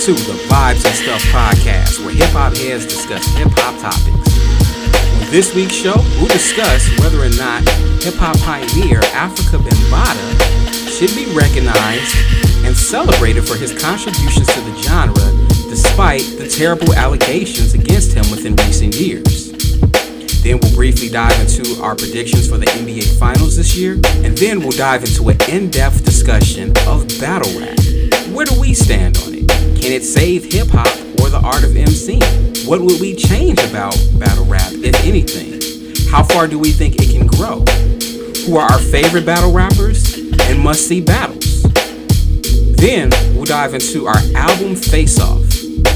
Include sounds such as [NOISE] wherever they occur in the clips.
to the Vibes and Stuff podcast, where hip hop heads discuss hip hop topics. On this week's show, we'll discuss whether or not hip hop pioneer Afrika Bambaataa should be recognized and celebrated for his contributions to the genre, despite the terrible allegations against him within recent years. Then we'll briefly dive into our predictions for the NBA Finals this year, and then we'll dive into an in depth discussion of battle rap. Where do we stand on it? Can it save hip hop or the art of MCing? What would we change about battle rap, if anything? How far do we think it can grow? Who are our favorite battle rappers and must see battles? Then we'll dive into our album Face Off,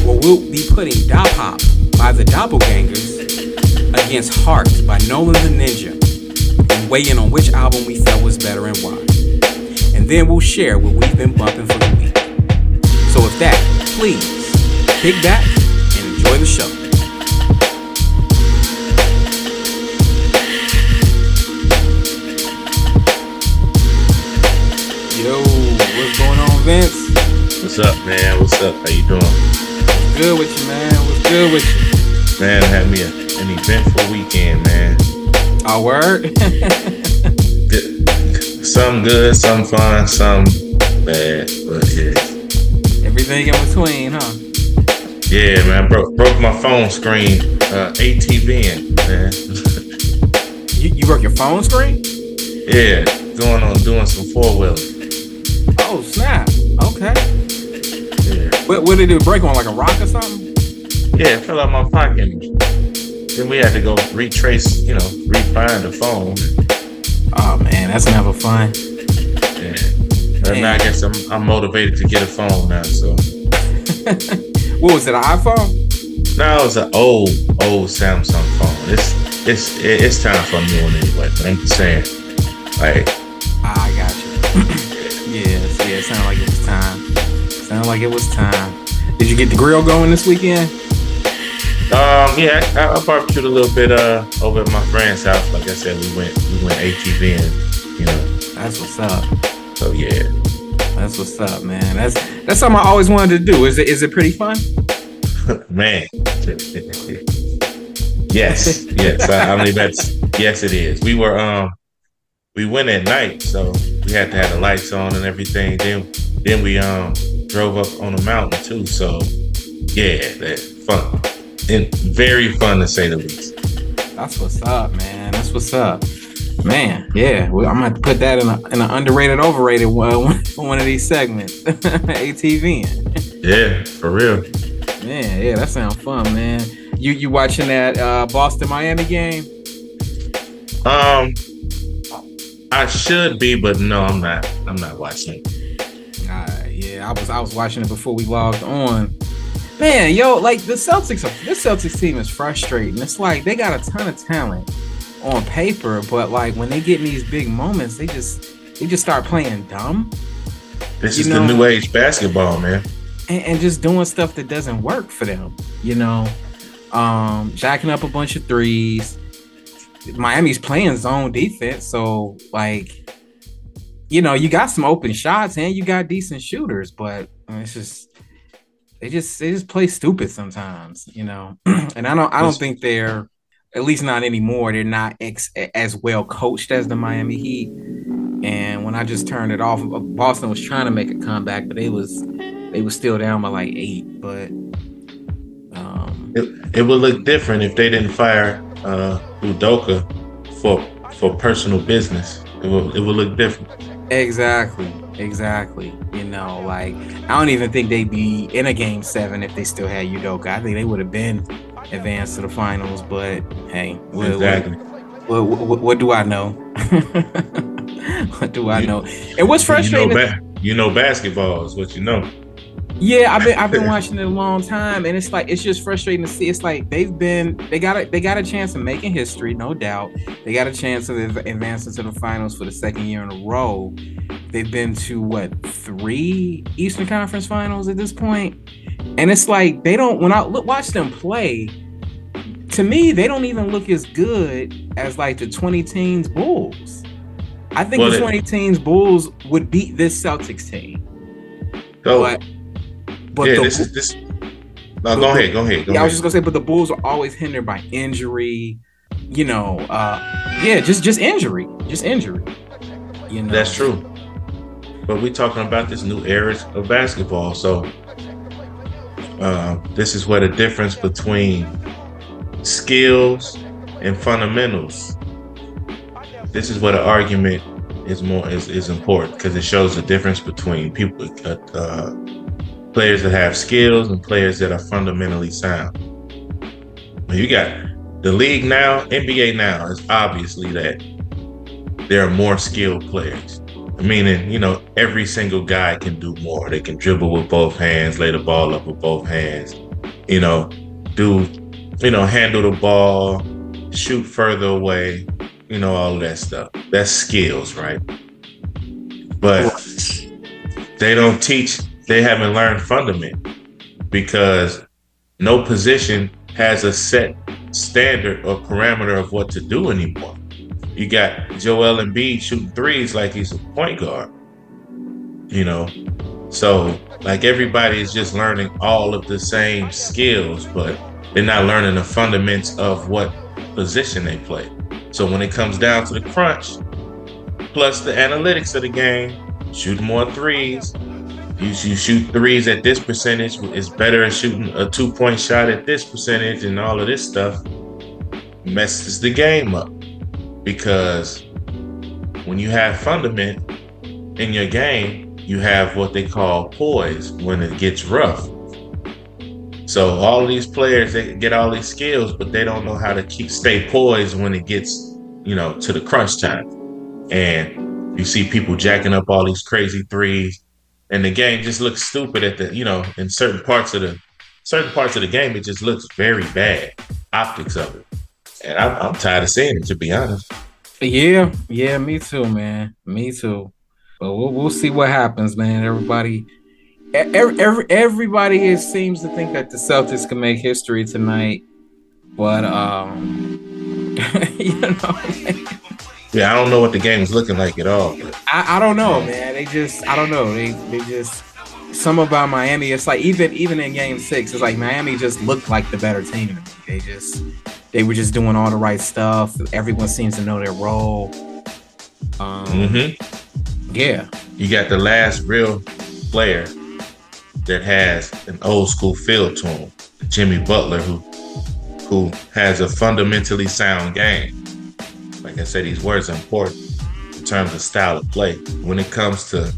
where we'll be putting Dopp Hopp by the Doppelgangaz against Heart by Nolan the Ninja and weigh in on which album we felt was better and why. And then we'll share what we've been bumping for the week. So with that, please kick back and enjoy the show. Yo, what's going on, Vince? What's up, man? What's up? How you doing? What's good with you, man? What's good with you? Man, had me a, an eventful weekend, man. Our word? [LAUGHS] some good, some fun, some bad, but yeah. Everything in between, huh? Yeah, man. Broke broke my phone screen. Uh, ATVing, man. You, you broke your phone screen? yeah, going on doing some four wheeling. Oh, snap. Okay. Yeah, What, what did it break on, like a rock or something? yeah, it fell out my pocket. Then we had to go retrace, you know, refind the phone. Oh, man, that's never fun. And now I guess I'm, I'm motivated to get a phone now. So [LAUGHS] What was it, an iPhone? now it's an old, old Samsung phone. It's it's it's time for a new one anyway. But I'm just saying, like, Ah, I got you. [CLEARS THROAT] yes, yeah, it sounded like it was time. Sounded like it was time. Did you get the grill going this weekend? um, yeah, I, I barbecued a little bit uh over at my friend's house. Like I said, we went we went ATVing, you know. That's what's up. So yeah, That's what's up, man. That's that's something I always wanted to do. Is it is it pretty fun? [LAUGHS] man. yes, yes. I, I mean that's yes, it is. We were um we went at night, so we had to have the lights on and everything. Then then we um drove up on the mountain too. So yeah, that fun and very fun to say the least. That's what's up, man. That's what's up. Man, yeah, well, I'm gonna have to put that in a in an underrated, overrated [LAUGHS] one for one of these segments. [LAUGHS] ATV. Yeah, for real. Man, yeah, that sounds fun, man. You you watching that uh, Boston Miami game? Um, I should be, but no, I'm not. I'm not watching. Uh, yeah, I was I was watching it before we logged on. Man, yo, like the Celtics, are, this Celtics team is frustrating. It's like they got a ton of talent on paper, but like when they get in these big moments, they just they just start playing dumb This is know- the new age basketball, man. and, and just doing stuff that doesn't work for them. You know, um, jacking up a bunch of threes. Miami's playing zone defense, so like, you know, you got some open shots and you got decent shooters, but it's just they just they just play stupid sometimes, you know. [CLEARS THROAT] and I don't I don't think they're at least not anymore. They're not ex- as well coached as the Miami Heat. And when I just turned it off, Boston was trying to make a comeback, but they was they was still down by like eight. But um, It, it would look different if they didn't fire uh, Udoka for for personal business. It would it would look different. exactly, exactly. You know, like I don't even think they'd be in a game seven if they still had Udoka. I think they would have been advanced to the finals. But hey, what, exactly. what, what, what, what do I know? [LAUGHS] what do I know? And what's frustrating? You know, ba- you know basketball is what you know. Yeah, I've been I've been [LAUGHS] watching it a long time, and it's like it's just frustrating to see. It's like they've been they got a they got a chance of making history, no doubt. They got a chance of advancing to the finals for the second year in a row. They've been to what three Eastern Conference Finals at this point, and it's like they don't. When I look watch them play, to me they don't even look as good as like the 20 teens Bulls. I think Well, the 20 teens Bulls would beat this Celtics team. So, but, but yeah, this is this. No, go ahead, go ahead. Go yeah, ahead. I was just gonna say, but the Bulls are always hindered by injury. You know, uh, yeah, just just injury, just injury. You know, that's true. But we're talking about this new era of basketball, so uh, this is where the difference between skills and fundamentals. This is where the argument is more is, is important because it shows the difference between people, uh, uh, players that have skills and players that are fundamentally sound. You got the league now, NBA now is obviously that there are more skilled players. Meaning, you know, every single guy can do more. They can dribble with both hands, lay the ball up with both hands, you know, do, you know, handle the ball, shoot further away, you know, all that stuff. That's skills, right? But they don't teach, they haven't learned fundament because no position has a set standard or parameter of what to do anymore. You got Joel and Embiid shooting threes like he's a point guard. You know, so like everybody is just learning all of the same skills, but they're not learning the fundamentals of what position they play. So when it comes down to the crunch, plus the analytics of the game, shoot more threes. You, you shoot threes at this percentage is better than shooting a two point shot at this percentage, and all of this stuff messes the game up. Because when you have fundament in your game, you have what they call poise when it gets rough. So all these players they get all these skills, but they don't know how to keep stay poised when it gets, you know, to the crunch time. And you see people jacking up all these crazy threes, and the game just looks stupid at the, you know, in certain parts of the certain parts of the game, it just looks very bad optics of it. And I'm, I'm tired of seeing it, to be honest. Yeah, yeah, me too, man. Me too. But we'll, we'll see what happens, man. Everybody every, every, everybody seems to think that the Celtics can make history tonight, but um, [LAUGHS] you know. yeah, I don't know what the game is looking like at all. I, I don't know, man. They just I don't know. They they just some about Miami. It's like even even in Game Six, it's like Miami just looked like the better team. They just they were just doing all the right stuff. Everyone seems to know their role. Um, mm-hmm. Yeah, you got the last real player that has an old school feel to him. Jimmy Butler, who who has a fundamentally sound game. Like I said, these words are important in terms of style of play. When it comes to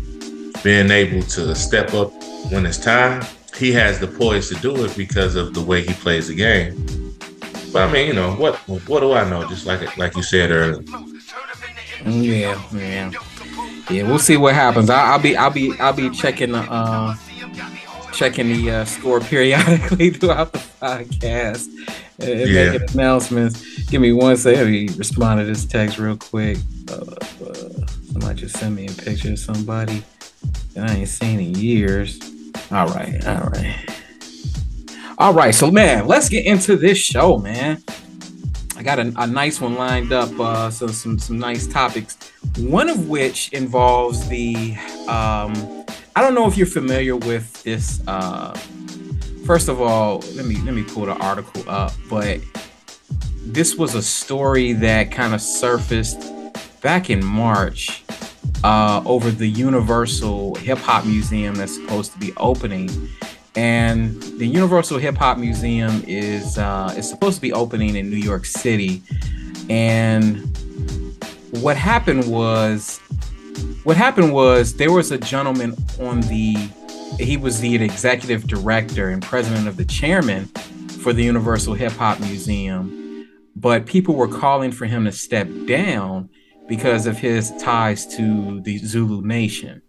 being able to step up when it's time, he has the poise to do it because of the way he plays the game. But I mean, you know, what what do I know? Just like like you said earlier. Yeah, yeah, yeah. We'll see what happens. I, will be I'll be I'll be checking the uh, checking the uh, score periodically [LAUGHS] throughout the podcast and yeah. making announcements. Give me one second. Let me respond to this text real quick. Uh, uh, somebody just sent me a picture of somebody that I ain't seen in years. All right, all right. All right, so man, let's get into this show, man. I got a, a nice one lined up, uh, so some some nice topics. One of which involves the um, I don't know if you're familiar with this. Uh, first of all, let me let me pull the article up. But this was a story that kind of surfaced back in March uh, over the Universal Hip Hop Museum that's supposed to be opening. And the Universal Hip Hop Museum is uh, is supposed to be opening in New York City. And what happened was what happened was there was a gentleman on the he was the executive director and president of the chairman for the Universal Hip Hop Museum, but people were calling for him to step down because of his ties to the Zulu Nation,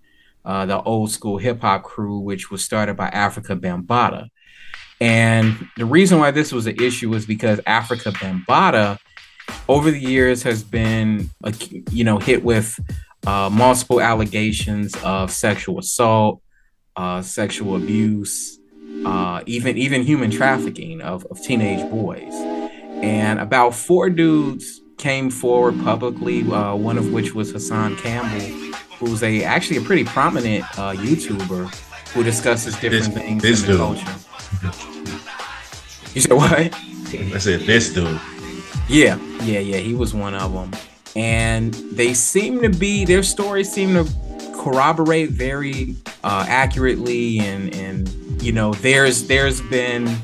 uh, the old school hip hop crew, which was started by Afrika Bambaataa. And the reason why this was an issue was because Afrika Bambaataa, over the years, has been, you know, hit with uh, multiple allegations of sexual assault, uh, sexual abuse, uh, even even human trafficking of, of teenage boys. And about four dudes came forward publicly. Uh, one of which was Hassan Campbell, who's a actually a pretty prominent uh, YouTuber. who discusses different This- things this in dude. culture. You said what? I said this dude. Yeah, yeah, yeah. He was one of them, and they seem to be their stories seem to corroborate very uh, accurately, and and you know, there's there's been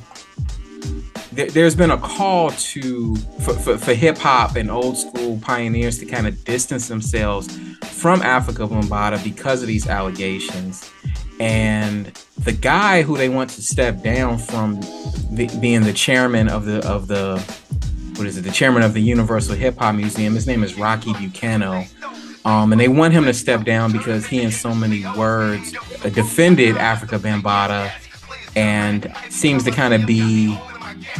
there, there's been a call to for, for, for hip hop and old school pioneers to kind of distance themselves from Afrika Bambaataa because of these allegations. And the guy who they want to step down from the, being the chairman of the of the what is it the chairman of the Universal Hip Hop Museum his name is Rocky Bucano um, and they want him to step down because he in so many words defended Afrika Bambaataa and seems to kind of be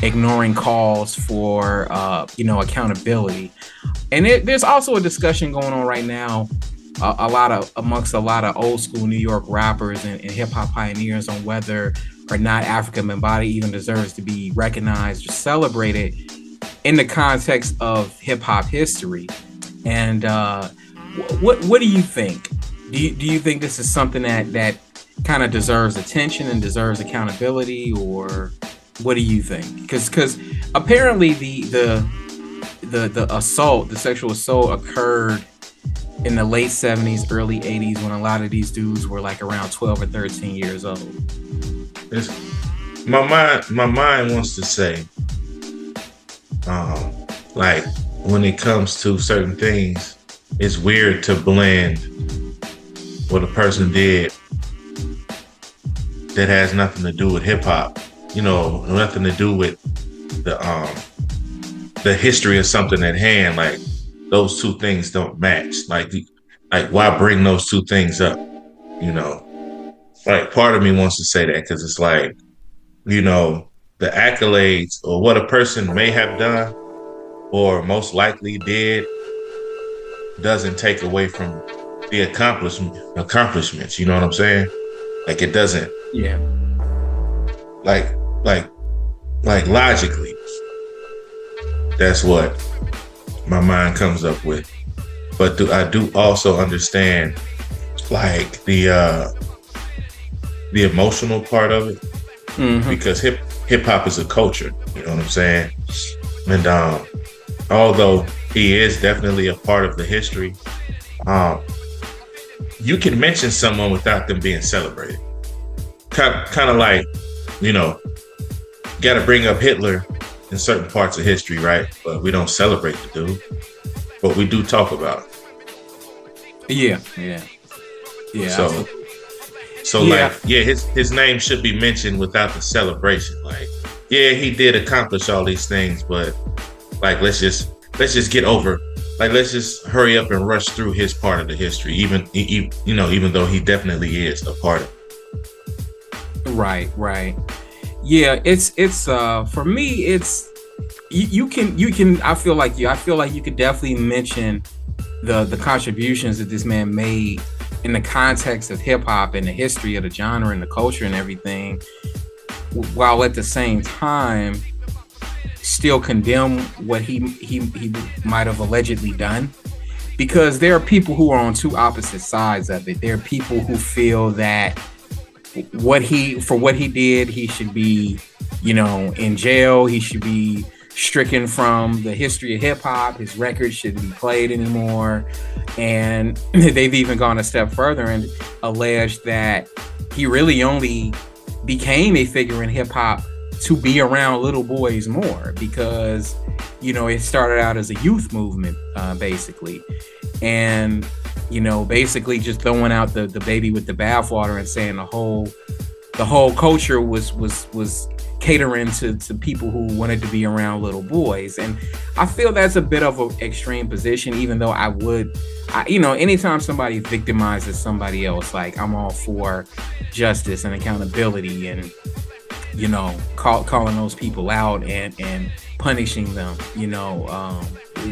ignoring calls for uh, you know accountability. And it, there's also a discussion going on right now, uh, a lot of amongst a lot of old school New York rappers and, and hip hop pioneers on whether or not Afrika Bambaataa even deserves to be recognized or celebrated in the context of hip hop history. And uh, what what do you think? Do you, do you think this is something that that kind of deserves attention and deserves accountability, or what do you think? Because because apparently the the the the assault, the sexual assault occurred in the late 70s, early 80s when a lot of these dudes were like around 12 or 13 years old. It's, my mind, my mind wants to say, um, like when it comes to certain things, it's weird to blend what a person did that has nothing to do with hip hop. You know, nothing to do with the um the history of something at hand. Like those two things don't match. Like like why bring those two things up? You know, like part of me wants to say that because it's like, you know, the accolades or what a person may have done or most likely did doesn't take away from the accomplishment accomplishments. You know what I'm saying? Like it doesn't Yeah. like like like logically. That's what my mind comes up with. But do, I do also understand like the uh the emotional part of it Mhm. because hip hip hop is a culture. You know what I'm saying? And um, although he is definitely a part of the history, um, you can mention someone without them being celebrated. Kind kind of like, you know, got to bring up Hitler in certain parts of history, right? But we don't celebrate the dude, but we do talk about. It. Yeah. Yeah. Yeah. So, so Yeah. like, yeah, his his name should be mentioned without the celebration. Like, yeah, he did accomplish all these things, but like, let's just let's just get over. Like, let's just hurry up and rush through his part of the history, even you know, even though he definitely is a part of. it. Right, right. Yeah, it's it's uh for me it's you, you can you can I feel like you I feel like you could definitely mention the the contributions that this man made in the context of hip hop and the history of the genre and the culture and everything while at the same time still condemn what he he he might have allegedly done because there are people who are on two opposite sides of it. There are people who feel that what he for what he did he should be you know in jail. He should be stricken from the history of hip-hop. His records shouldn't be played anymore. And [CLEARS THROAT] they've even gone a step further and alleged that he really only became a figure in hip-hop to be around little boys more because you know it started out as a youth movement uh, basically. And you know basically just throwing out the, the baby with the bathwater and saying the whole the whole culture was was was catering to, to people who wanted to be around little boys. And i feel that's a bit of an extreme position even though i would I, you know anytime somebody victimizes somebody else like i'm all for justice and accountability and you know call, calling those people out and and punishing them you know um,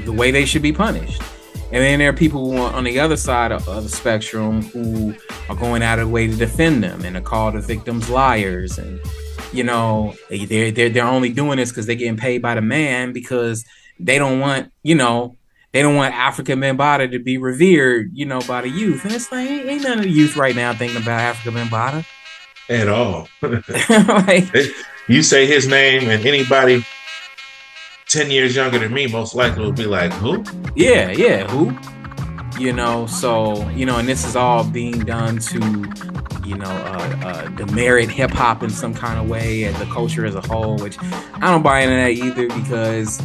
the way they should be punished and then there are people who are on the other side of, the spectrum who are going out of the way to defend them and to call the victims liars and you know they- they're they're, they're only doing this because they're getting paid by the man because they don't want you know they don't want Afrika Bambaataa to be revered, you know, by the youth. And it's like, ain't none of the youth right now thinking about Afrika Bambaataa. at all. [LAUGHS] [LAUGHS] like, you say his name, and anybody 10 years younger than me most likely will be like, who? Yeah, yeah, who? You know, so, you know, and this is all being done to, you know, uh, uh, demerit hip hop in some kind of way and the culture as a whole, which I don't buy into that either because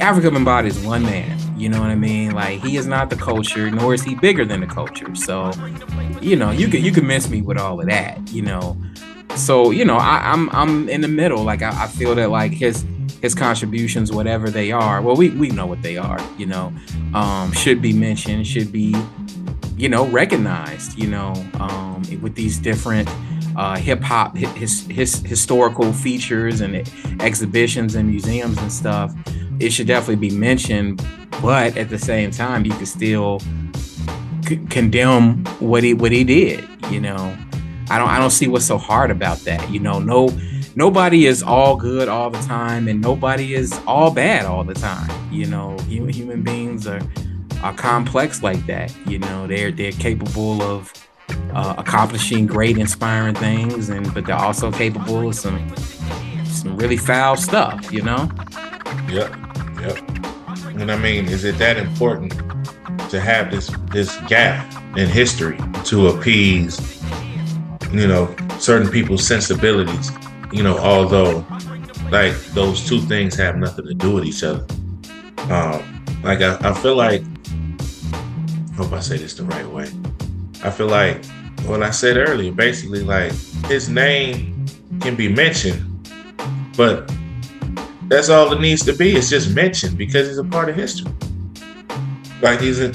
Afrika Bambaataa is one man. You know what I mean? Like he is not the culture, nor is he bigger than the culture. So, you know, you could you could miss me with all of that. You know, so you know, I, am I'm, I'm in the middle. Like I, I feel that like his his contributions, whatever they are, well, we, we know what they are, you know, um, should be mentioned, should be, you know, recognized, you know, um, with these different uh, hip hop, his, his historical features and exhibitions and museums and stuff. It should definitely be mentioned, but at the same time, you can still c- condemn what he what he did. You know, I don't I don't see what's so hard about that. You know, no nobody is all good all the time and nobody is all bad all the time you know? Human, human beings are are complex like that you know? They're they're capable of uh, accomplishing great inspiring things and but they're also capable of some some really foul stuff you know? Yep yep. And i mean is it that important to have this this gap in history to appease you know certain people's sensibilities you know, although like those two things have nothing to do with each other. Um, like I, I feel like I hope I say this the right way. I feel like what I said earlier, basically like his name can be mentioned, but that's all it needs to be. It's just mentioned because he's a part of history. Like he's a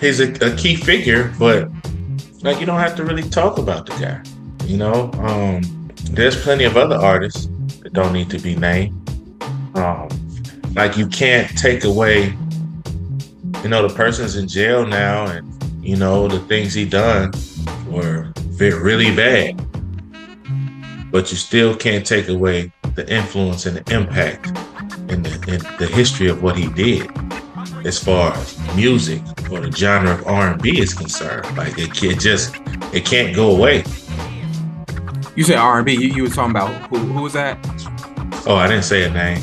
he's a, a key figure, but like you don't have to really talk about the guy. You know, um, there's plenty of other artists that don't need to be named. Um, like you can't take away, you know, the person's in jail now, and you know the things he done were really bad, but you still can't take away the influence and the impact and the, and the history of what he did as far as music or the genre of R&B is concerned. Like it, it just it can't go away. You said R and B. You, you were talking about who? Who was that? Oh, I didn't say a name.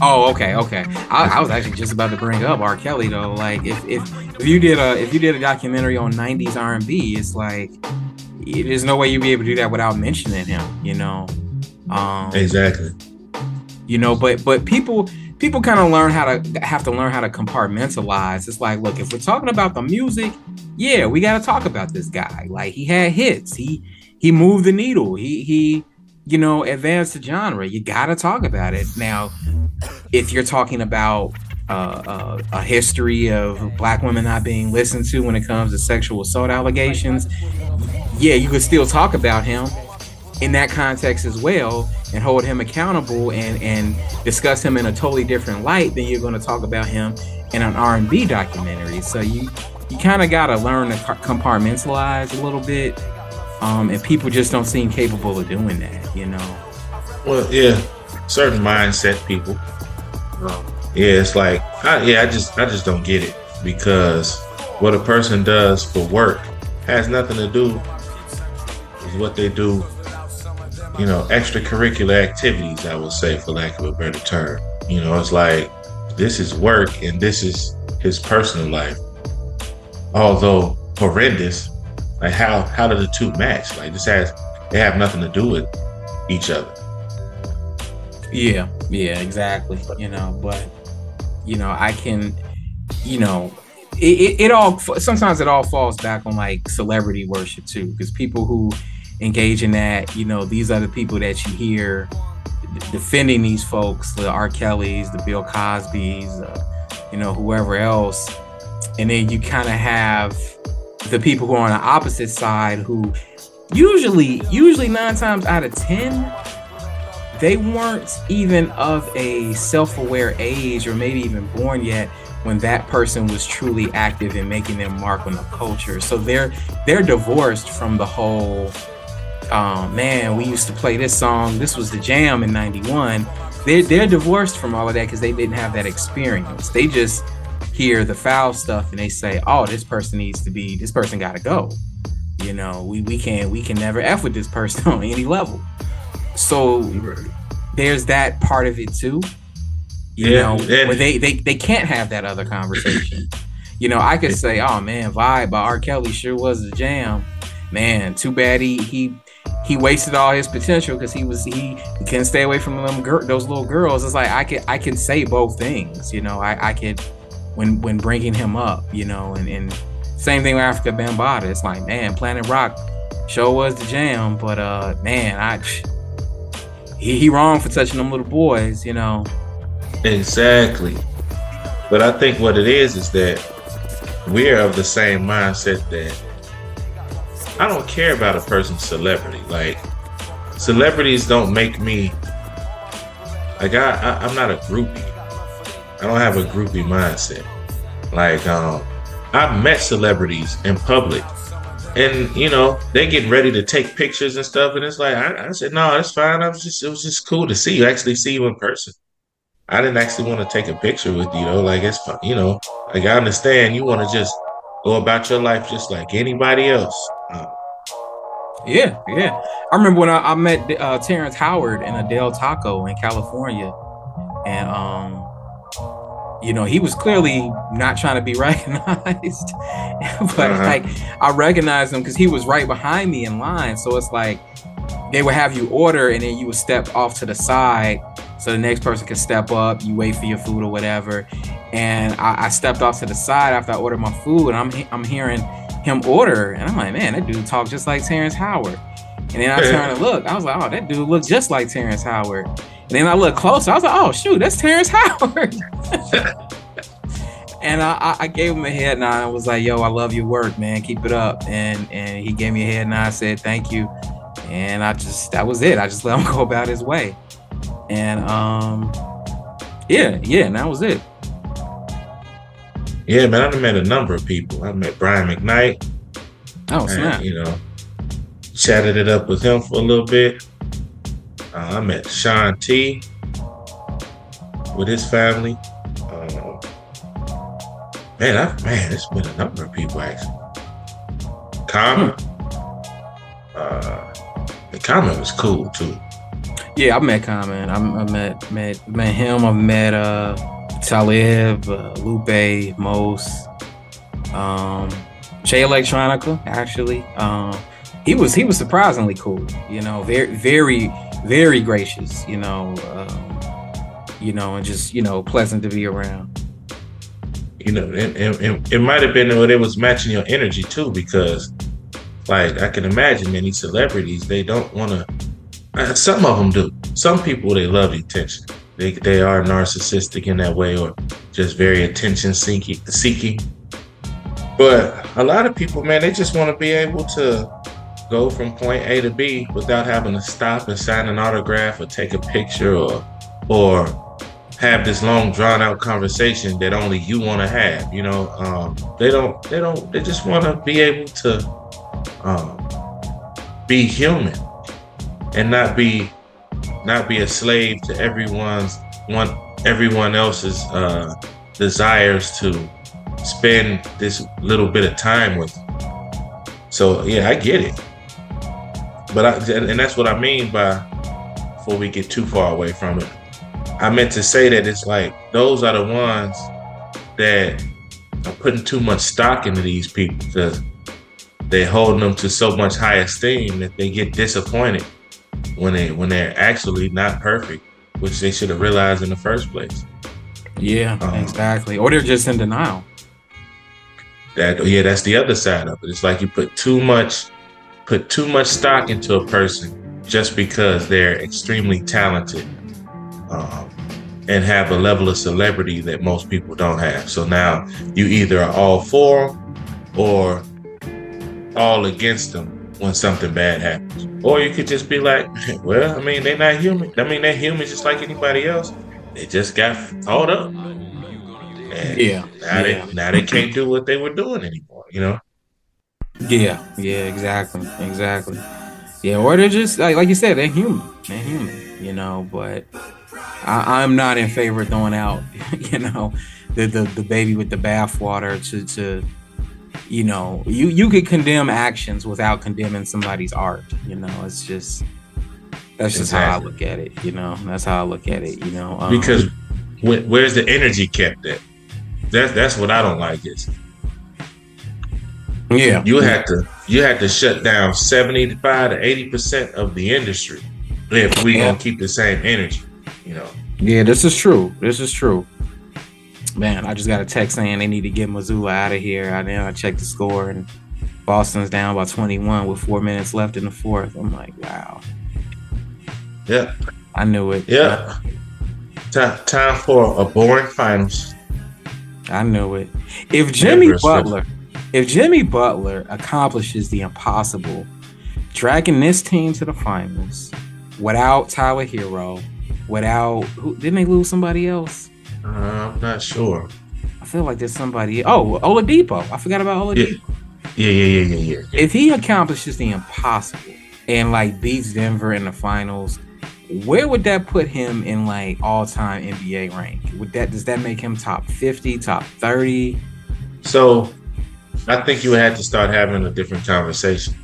Oh, okay, okay. I, I, was actually just about to bring up R. Kelly though. Like, if if if you did a if you did a documentary on '90s R and B, it's like there's no way you'd be able to do that without mentioning him. You know. Um, exactly. You know, but but people people kind of learn how to have to learn how to compartmentalize. It's like, look, if we're talking about the music, yeah, we got to talk about this guy. Like he had hits. He he moved the needle. He he you know advanced the genre. You got to talk about it now. If you're talking about uh, uh, a history of black women not being listened to when it comes to sexual assault allegations, yeah, you could still talk about him in that context as well and hold him accountable and and discuss him in a totally different light than you're going to talk about him in an R&B documentary. So you you kind of got to learn to compartmentalize a little bit um, and people just don't seem capable of doing that, you know. Well, yeah, certain mindset people. Yeah, it's like, I, yeah, I just, I just don't get it because what a person does for work has nothing to do with what they do. You know, extracurricular activities. I would say, for lack of a better term. You know, it's like this is work and this is his personal life. Although horrendous, like how how do the two match? Like this has they have nothing to do with each other. Yeah, yeah, exactly. You know, but you know, I can, you know, it, it, it all sometimes it all falls back on like celebrity worship too, because people who engage in that, you know, these are the people that you hear defending these folks, the R. Kellys, the Bill Cosby's, uh, you know, whoever else, and then you kind of have the people who are on the opposite side who usually usually nine times out of ten they weren't even of a self-aware age or maybe even born yet when that person was truly active in making their mark on the culture. So they're they're divorced from the whole um, man we used to play this song this was the jam in 91 they're, they're divorced from all of that because they didn't have that experience. They just hear the foul stuff and they say, "Oh, this person needs to be. This person got to go." You know, we we can't we can never f with this person [LAUGHS] on any level. So there's that part of it too. You yeah, know, yeah. where they, they they can't have that other conversation. [CLEARS THROAT] you know, I could say, "Oh man, Vibe by R. Kelly sure was a jam." Man, too bad he he he wasted all his potential because he was he, he couldn't stay away from them gir- those little girls. It's like I can I can say both things. You know, I I could when when bringing him up. You know, and and same thing with Afrika Bambaataa. It's like man, Planet Rock show was the jam, but uh man, I he, he wrong for touching them little boys, you know. Exactly. But I think what it is is that we're of the same mindset that I don't care about a person's celebrity. Like celebrities don't make me like I, I I'm not a groupie. I don't have a groupie mindset. Like um I've met celebrities in public and you know they get ready to take pictures and stuff. And it's like I, I said no that's fine. I was just it was just cool to see you actually see you in person. I didn't actually want to take a picture with you though. Like it's you know like i understand you want to just go about your life just like anybody else. Um, yeah yeah. I remember when i, I met uh, terrence howard in a del taco in california. And um you know, he was clearly not trying to be [LAUGHS] recognized. but uh-huh. like I recognized him because he was right behind me in line. So it's like they would have you order and then you would step off to the side so the next person can step up. You wait for your food or whatever. And I, I stepped off to the side after I ordered my food and I'm I'm hearing him order and I'm like, man, that dude talked just like Terrence Howard. And then I [LAUGHS] turned and look. I was like, oh, that dude looks just like Terrence Howard. Then I looked closer. I was like, oh shoot, that's Terrence Howard. [LAUGHS] and I, I, gave him a head nod. I was like, yo, I love your work, man. Keep it up. And and he gave me a head nod. I said, thank you. And I just that was it. I just let [LAUGHS] him go about his way. And um, yeah, yeah, and that was it. Yeah, man, I've met a number of people. I met Brian McKnight. Oh, snap. And, you know, chatted it up with him for a little bit. Uh, I met Shaun T with his family. Uh, man, I man, it's been a number of people actually. Common. Hmm. Uh, the Common was cool too. Yeah, I met Common. I, I met met met him. I met uh Talib, uh, Lupe, Mos, um, Jay Electronica. Actually, um, he was he was surprisingly cool. You know, very very very gracious. You know, um, you know, and just you know pleasant to be around. You know, and, and, and it might have been that it was matching your energy too, because like I can imagine many celebrities they don't want to. Uh, some of them do. Some people they love attention. They they are narcissistic in that way, or just very attention seeking. Seeking. But a lot of people, man, they just want to be able to go from point A to B without having to stop and sign an autograph or take a picture or or have this long drawn out conversation that only you want to have. You know, um, they don't they don't they just want to be able to um, be human and not be not be a slave to everyone's one everyone else's uh, desires to spend this little bit of time with. So yeah, I get it. But I, and that's what I mean by before we get too far away from it. I meant to say that it's like those are the ones that are putting too much stock into these people because they're holding them to so much high esteem that they get disappointed when they when they're actually not perfect, which they should have realized in the first place. Yeah, um, exactly. Or they're just in denial. That yeah, that's the other side of it. It's like you put too much put too much stock into a person just because they're extremely talented um, and have a level of celebrity that most people don't have. So now you either are all for or all against them when something bad happens. Or you could just be like, [LAUGHS] well, I mean, they're not human. I mean, they're human just like anybody else. They just got caught up. And yeah. Now, yeah. They, now they can't do what they were doing anymore, you know? Yeah, yeah, exactly, exactly. Yeah, or they're just like like you said, they're human, they're human, you know. But I, am not in favor of throwing out, [LAUGHS] you know, the, the the baby with the bathwater to to you know, you you could condemn actions without condemning somebody's art. You know, it's just that's just exactly. how I look at it. You know, that's how I look at it. You know, um, because where's the energy kept at? That's that's what I don't like. Is yeah, you had to you had to shut down seventy five to eighty percent of the industry if we yeah. gonna keep the same energy. You know. Yeah, this is true. This is true. Man, I just got a text saying they need to get Mazzulla out of here. I then I checked the score and Boston's down by 21 with four minutes left in the fourth. I'm like, wow. Yeah. I knew it. Yeah. Time, time for a boring finals. I knew it. If Jimmy Butler, if Jimmy Butler accomplishes the impossible, dragging this team to the finals without Tyler Herro, without who didn't they lose somebody else? Uh, I'm not sure. I feel like there's somebody. Oh, Oladipo. I forgot about Oladipo. Yeah, yeah, yeah, yeah, yeah. yeah. If he accomplishes the impossible and like beats Denver in the finals, where would that put him in like all time NBA rank? Would that does that make him top 50, top 30? So I think you had to start having a different conversation.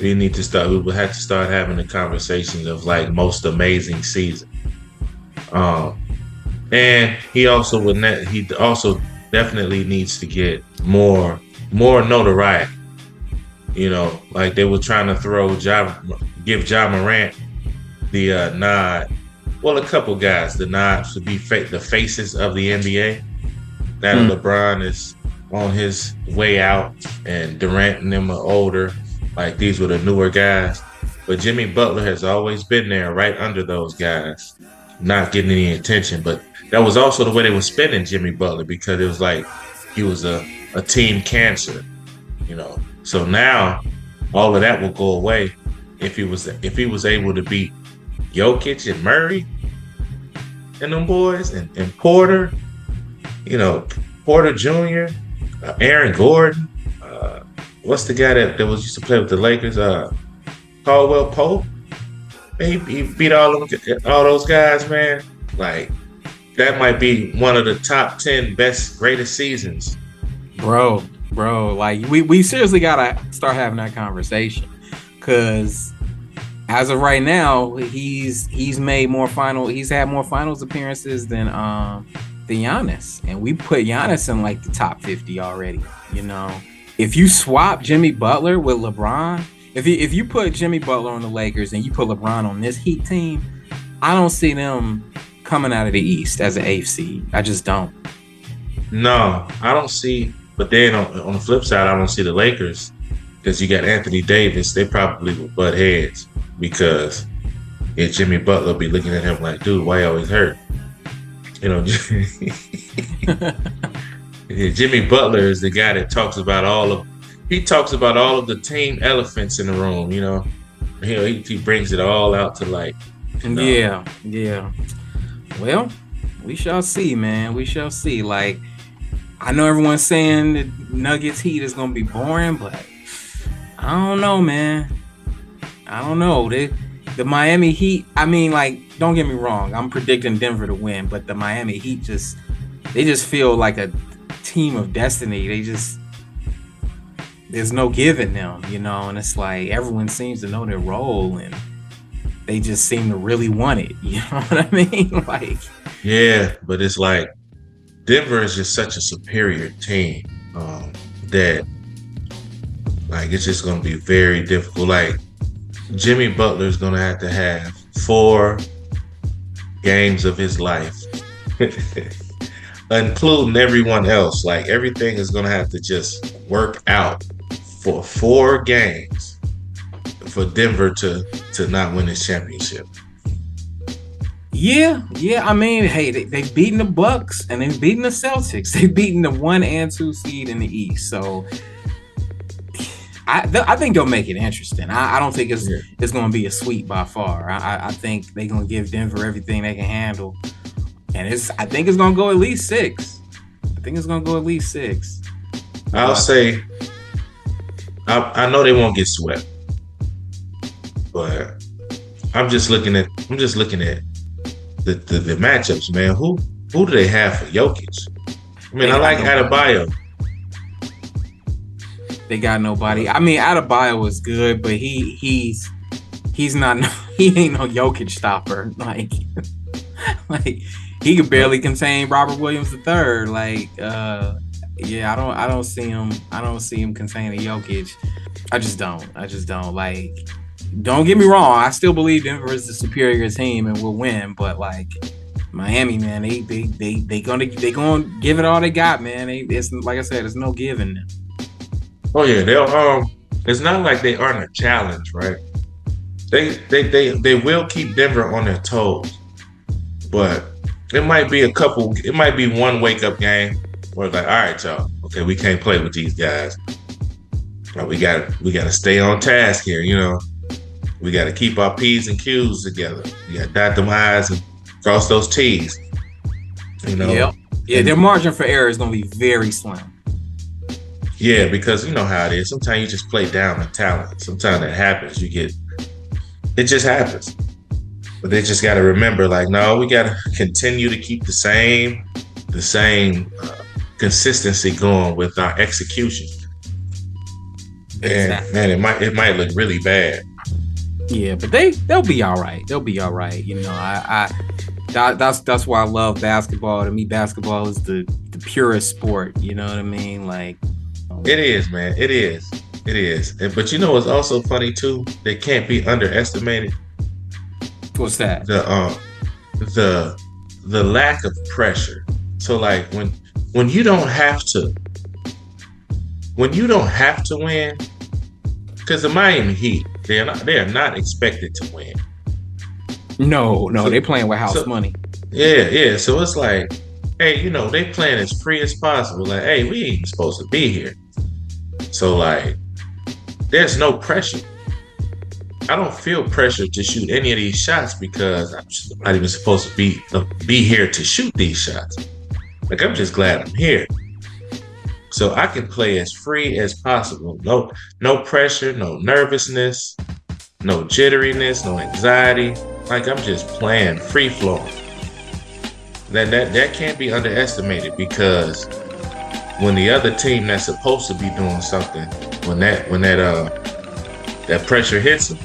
We need to start we would have to start having the conversations of like most amazing season. Um and he also would ne- he also definitely needs to get more more notoriety. You know, like they were trying to throw Ja, give Ja Morant the uh, nod. Well, a couple guys, the nod to be fa- the faces of the NBA. That mm. LeBron is on his way out, and Durant and them are older. Like these were the newer guys. But Jimmy Butler has always been there, right under those guys, not getting any attention. But that was also the way they were spending Jimmy Butler because it was like he was a, a team cancer, you know. So now all of that will go away if he was if he was able to beat Jokic and Murray and them boys and, and Porter, you know, Porter Jr., uh, Aaron Gordon. Uh, what's the guy that, that was used to play with the Lakers? Uh, Caldwell Pope. He, he beat all them, all those guys, man. Like that might be one of the top ten best, greatest seasons. Bro, bro, like we, we seriously gotta start having that conversation. Cause as of right now, he's he's made more final. He's had more finals appearances than um than Giannis, and we put Giannis in like the top fifty already. You know, if you swap Jimmy Butler with LeBron, if you if you put Jimmy Butler on the Lakers and you put LeBron on this Heat team, I don't see them coming out of the East as an seed. I just don't. No, I don't see. But then on, on the flip side, I don't see the Lakers because you got Anthony Davis. They probably will butt heads because if Jimmy Butler be looking at him like, dude, why you always hurt? You know, [LAUGHS] Jimmy Butler is the guy that talks about all of he talks about all of the tame elephants in the room, you know. He, he brings it all out to light. You know? Yeah, yeah. Well, we shall see, man. We shall see. Like, I know everyone's saying that Nuggets Heat is gonna be boring, but I don't know, man. I don't know. They, the Miami Heat. I mean, like, don't get me wrong. I'm predicting Denver to win, but the Miami Heat just they just feel like a team of destiny. They just there's no giving them, you know, and it's like everyone seems to know their role and they just seem to really want it. [LAUGHS] You know what I mean? [LAUGHS] like Yeah, but it's like Denver is just such a superior team um, that like it's just gonna be very difficult. Like Jimmy Butler is going to have to have four games of his life, [LAUGHS] including everyone else. Like everything is going to have to just work out for four games for Denver to to not win this championship. Yeah, yeah. I mean, hey, they, they've beaten the Bucks and they've beaten the Celtics. [LAUGHS] They've beaten the one and two seed in the East. So I th- I think they'll make it interesting. I, I don't think it's yeah. it's going to be a sweep by far. I, I think they're going to give Denver everything they can handle, and it's I think it's going to go at least six. I think it's going to go at least six. I'll uh, say. I, I know they won't get swept, but I'm just looking at I'm just looking at the, the, the matchups, man. Who who do they have for Jokic? I mean, I like Adebayo. They got nobody. I mean, Adebayo was good, but he he's he's not [LAUGHS] he ain't no Jokic stopper. [LAUGHS] Like [LAUGHS] like he could barely contain Robert Williams III. Like uh yeah, I don't I don't see him I don't see him containing Jokic. I just don't. I just don't like don't get me wrong, I still believe Denver is the superior team and will win, but like Miami, man, they they they they gonna they gonna give it all they got, man. They, it's like I said, there's no giving them. Oh yeah, they'll um. It's not like they aren't a challenge, right? They they they they will keep Denver on their toes, but it might be a couple. It might be one wake up game where it's like, all right, y'all, okay, we can't play with these guys. But we got we got to stay on task here, you know. We got to keep our p's and q's together. We got to dot them i's and cross those t's. You know. Yep. Yeah, their margin for error is going to be very slim. Yeah, because you know how it is. Sometimes you just play down the talent. Sometimes that happens. You get it just happens. But they just got to remember, like, no, we got to continue to keep the same, the same uh, consistency going with our execution. And man, it might it might look really bad. Yeah, but they they'll be all right. They'll be all right. You know, I, I that, that's that's why I love basketball. To me, basketball is the the purest sport. You know what I mean? Like it is, man. It is. It is. But you know what's also funny too? They can't be underestimated. What's that? The um the the lack of pressure. So like when when you don't have to when you don't have to win, because the Miami Heat, they are not they are not expected to win. No, no, so, they're playing with house so, money. Yeah, yeah. So it's like, hey, you know, they playing as free as possible. Like, hey, we ain't supposed to be here. So like, there's no pressure. I don't feel pressure to shoot any of these shots because I'm not even supposed to be uh, be here to shoot these shots. Like I'm just glad I'm here. So I can play as free as possible. No, no pressure, no nervousness, no jitteriness, no anxiety. Like I'm just playing free flowing. That that that can't be underestimated because when the other team that's supposed to be doing something, when that when that uh that pressure hits them,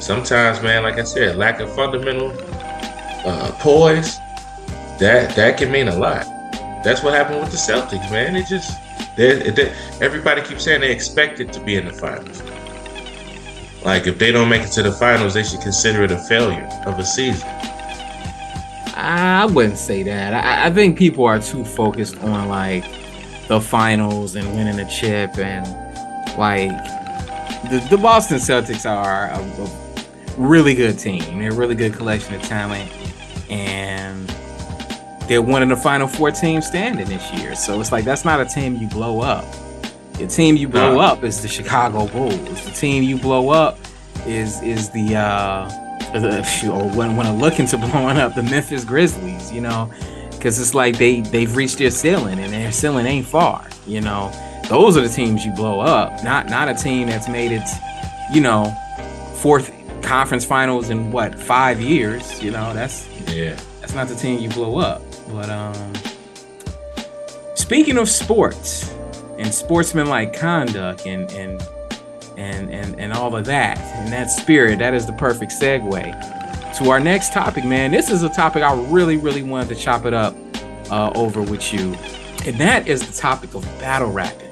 sometimes man, like I said, lack of fundamental uh, poise, that that can mean a lot. That's what happened with the Celtics, man. It just they, they, everybody keeps saying they expect it to be in the finals. Like if they don't make it to the finals, they should consider it a failure of a season. I wouldn't say that. I, I think people are too focused on like the finals and winning a chip and like the, the Boston Celtics are a, a really good team. They're a really good collection of talent and they're one of the final four teams standing this year. So it's like that's not a team you blow up. The team you blow up is the Chicago Bulls. The team you blow up is is the uh the, or when when I look into [LAUGHS] blowing up the Memphis Grizzlies, you know because it's like they they've reached their ceiling and their ceiling ain't far. You know, those are the teams you blow up, not not a team that's made it, you know, fourth conference finals in what five years. You know, that's yeah, that's not the team you blow up. But um, speaking of sports and sportsmanlike conduct and and and and and all of that and that spirit, that is the perfect segue to our next topic, man. This is a topic I really, really wanted to chop it up uh, over with you. And that is the topic of battle rapping.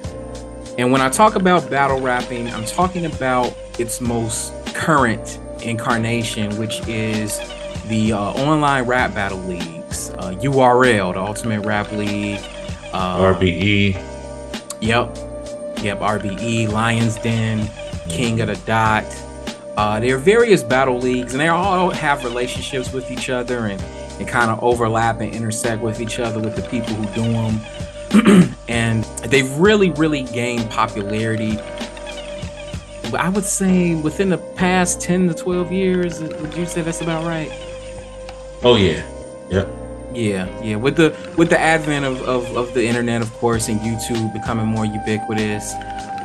And when I talk about battle rapping, I'm talking about its most current incarnation, which is the uh, online rap battle leagues, uh, URL, the Ultimate Rap League, uh, RBE. Yep, yep, RBE, Lions Den, King of the Dot. Uh, there are various battle leagues, and they all have relationships with each other and, and kind of overlap and intersect with each other with the people who do them. [CLEARS THROAT] and they've really, really gained popularity. I would say within the past 10 to 12 years, would you say that's about right? Oh, yeah. Yep. Yeah, yeah. With the with the advent of, of, of the internet, of course, and YouTube becoming more ubiquitous,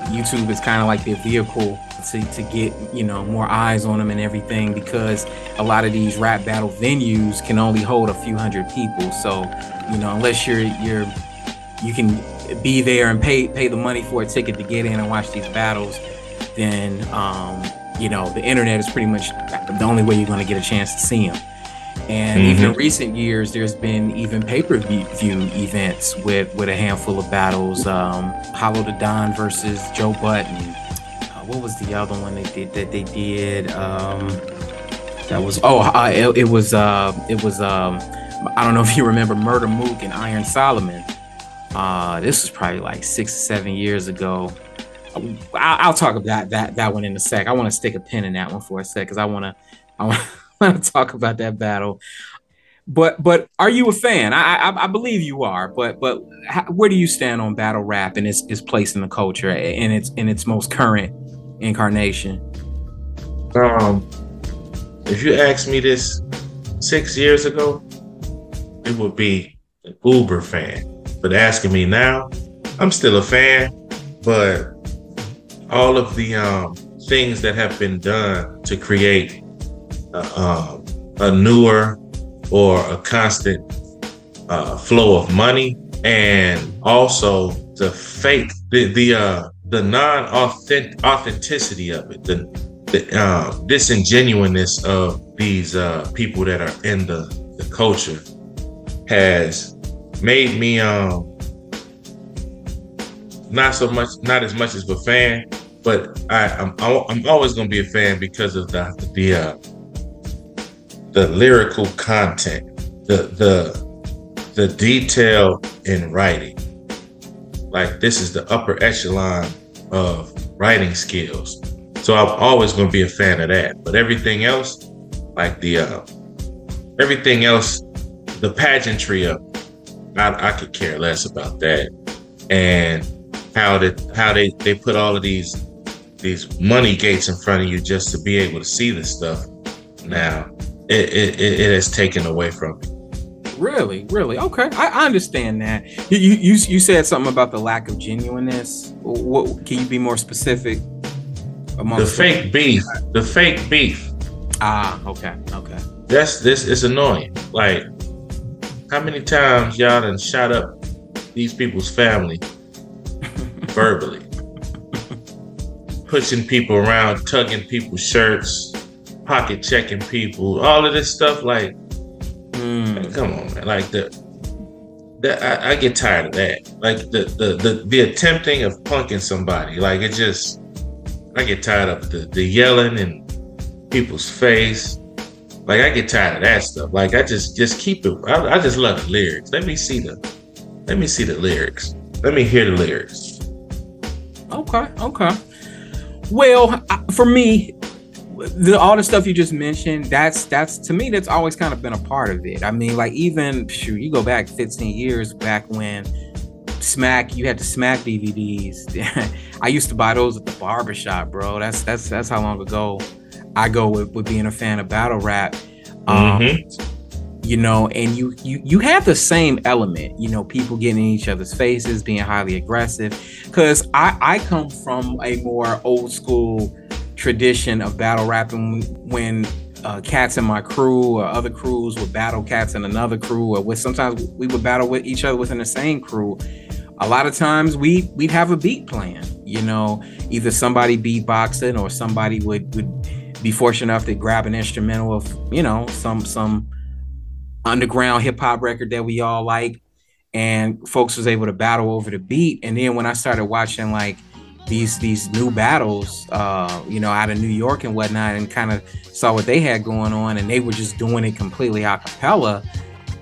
YouTube is kind of like the vehicle to, to get you know more eyes on them and everything because a lot of these rap battle venues can only hold a few hundred people so you know unless you're you're you can be there and pay pay the money for a ticket to get in and watch these battles, then um, you know the internet is pretty much the only way you're going to get a chance to see them. And mm-hmm. even in recent years, there's been even pay-per-view events with with a handful of battles. Um, Hollow Da Don versus Joe Button. Uh, what was the other one they did that they did? Um, that was oh, uh, it, it, was uh, it was um, I don't know if you remember Murder Mook and Iron Solomon. Uh, this was probably like six or seven years ago. I'll, talk about that that one in a sec. I want to stick a pin in that one for a sec because I want to I want [LAUGHS] to talk about that battle. But but are you a fan? I I, I believe you are. But but how, where do you stand on battle rap and its its place in the culture and its in its most current incarnation? Um, if you asked me this six years ago, it would be an Uber fan. But asking me now, I'm still a fan, but all of the um, things that have been done to create um, a newer or a constant uh, flow of money, and also the fake, the the uh, the non authenticity of it, the the uh, disingenuousness of these uh, people that are in the, the culture has made me um not so much not as much as a fan but I, I'm I'm always gonna be a fan because of the the uh, the lyrical content, the the the detail in writing. Like this is the upper echelon of writing skills. So I'm always gonna be a fan of that. But everything else, like the uh, everything else, the pageantry of I, I could care less about that. And how did how they they put all of these these money gates in front of you just to be able to see this stuff. Now, it it, it has taken away from me. Really, really, okay. I, I understand that. You, you you said something about the lack of genuineness. What can you be more specific? The fake beef. The fake beef. Ah, okay, okay. That's this is annoying. Like, how many times y'all done shot up these people's family [LAUGHS] verbally? pushing people around, tugging people's shirts, pocket checking people, all of this stuff. Like, mm. come on, man. Like the, the I, I, get tired of that. Like the, the the the attempting of punking somebody. Like it just, I get tired of the the yelling in people's face. Like I get tired of that stuff. Like I just just keep it. I, I just love the lyrics. Let me see the, let me see the lyrics. Let me hear the lyrics. Okay, okay. Well, for me, the, all the stuff you just mentioned, that's that's to me, that's always kind of been a part of it. I mean, like even shoot, you go back 15 years back when Smack, you had the Smack DVDs. [LAUGHS] I used to buy those at the barbershop, bro. That's that's that's how long ago I go with, with being a fan of battle rap. Um, mm-hmm you know and you you you have the same element you know people getting in each other's faces being highly aggressive because i i come from a more old school tradition of battle rapping when uh, cats in my crew or other crews would battle cats in another crew or with sometimes we would battle with each other within the same crew a lot of times we we'd have a beat plan you know either somebody beatboxing or somebody would would be fortunate enough to grab an instrumental of you know some some underground hip hop record that we all like, and folks was able to battle over the beat. And then when I started watching like these these new battles, uh, you know, out of New York and whatnot, and kind of saw what they had going on, and they were just doing it completely a cappella.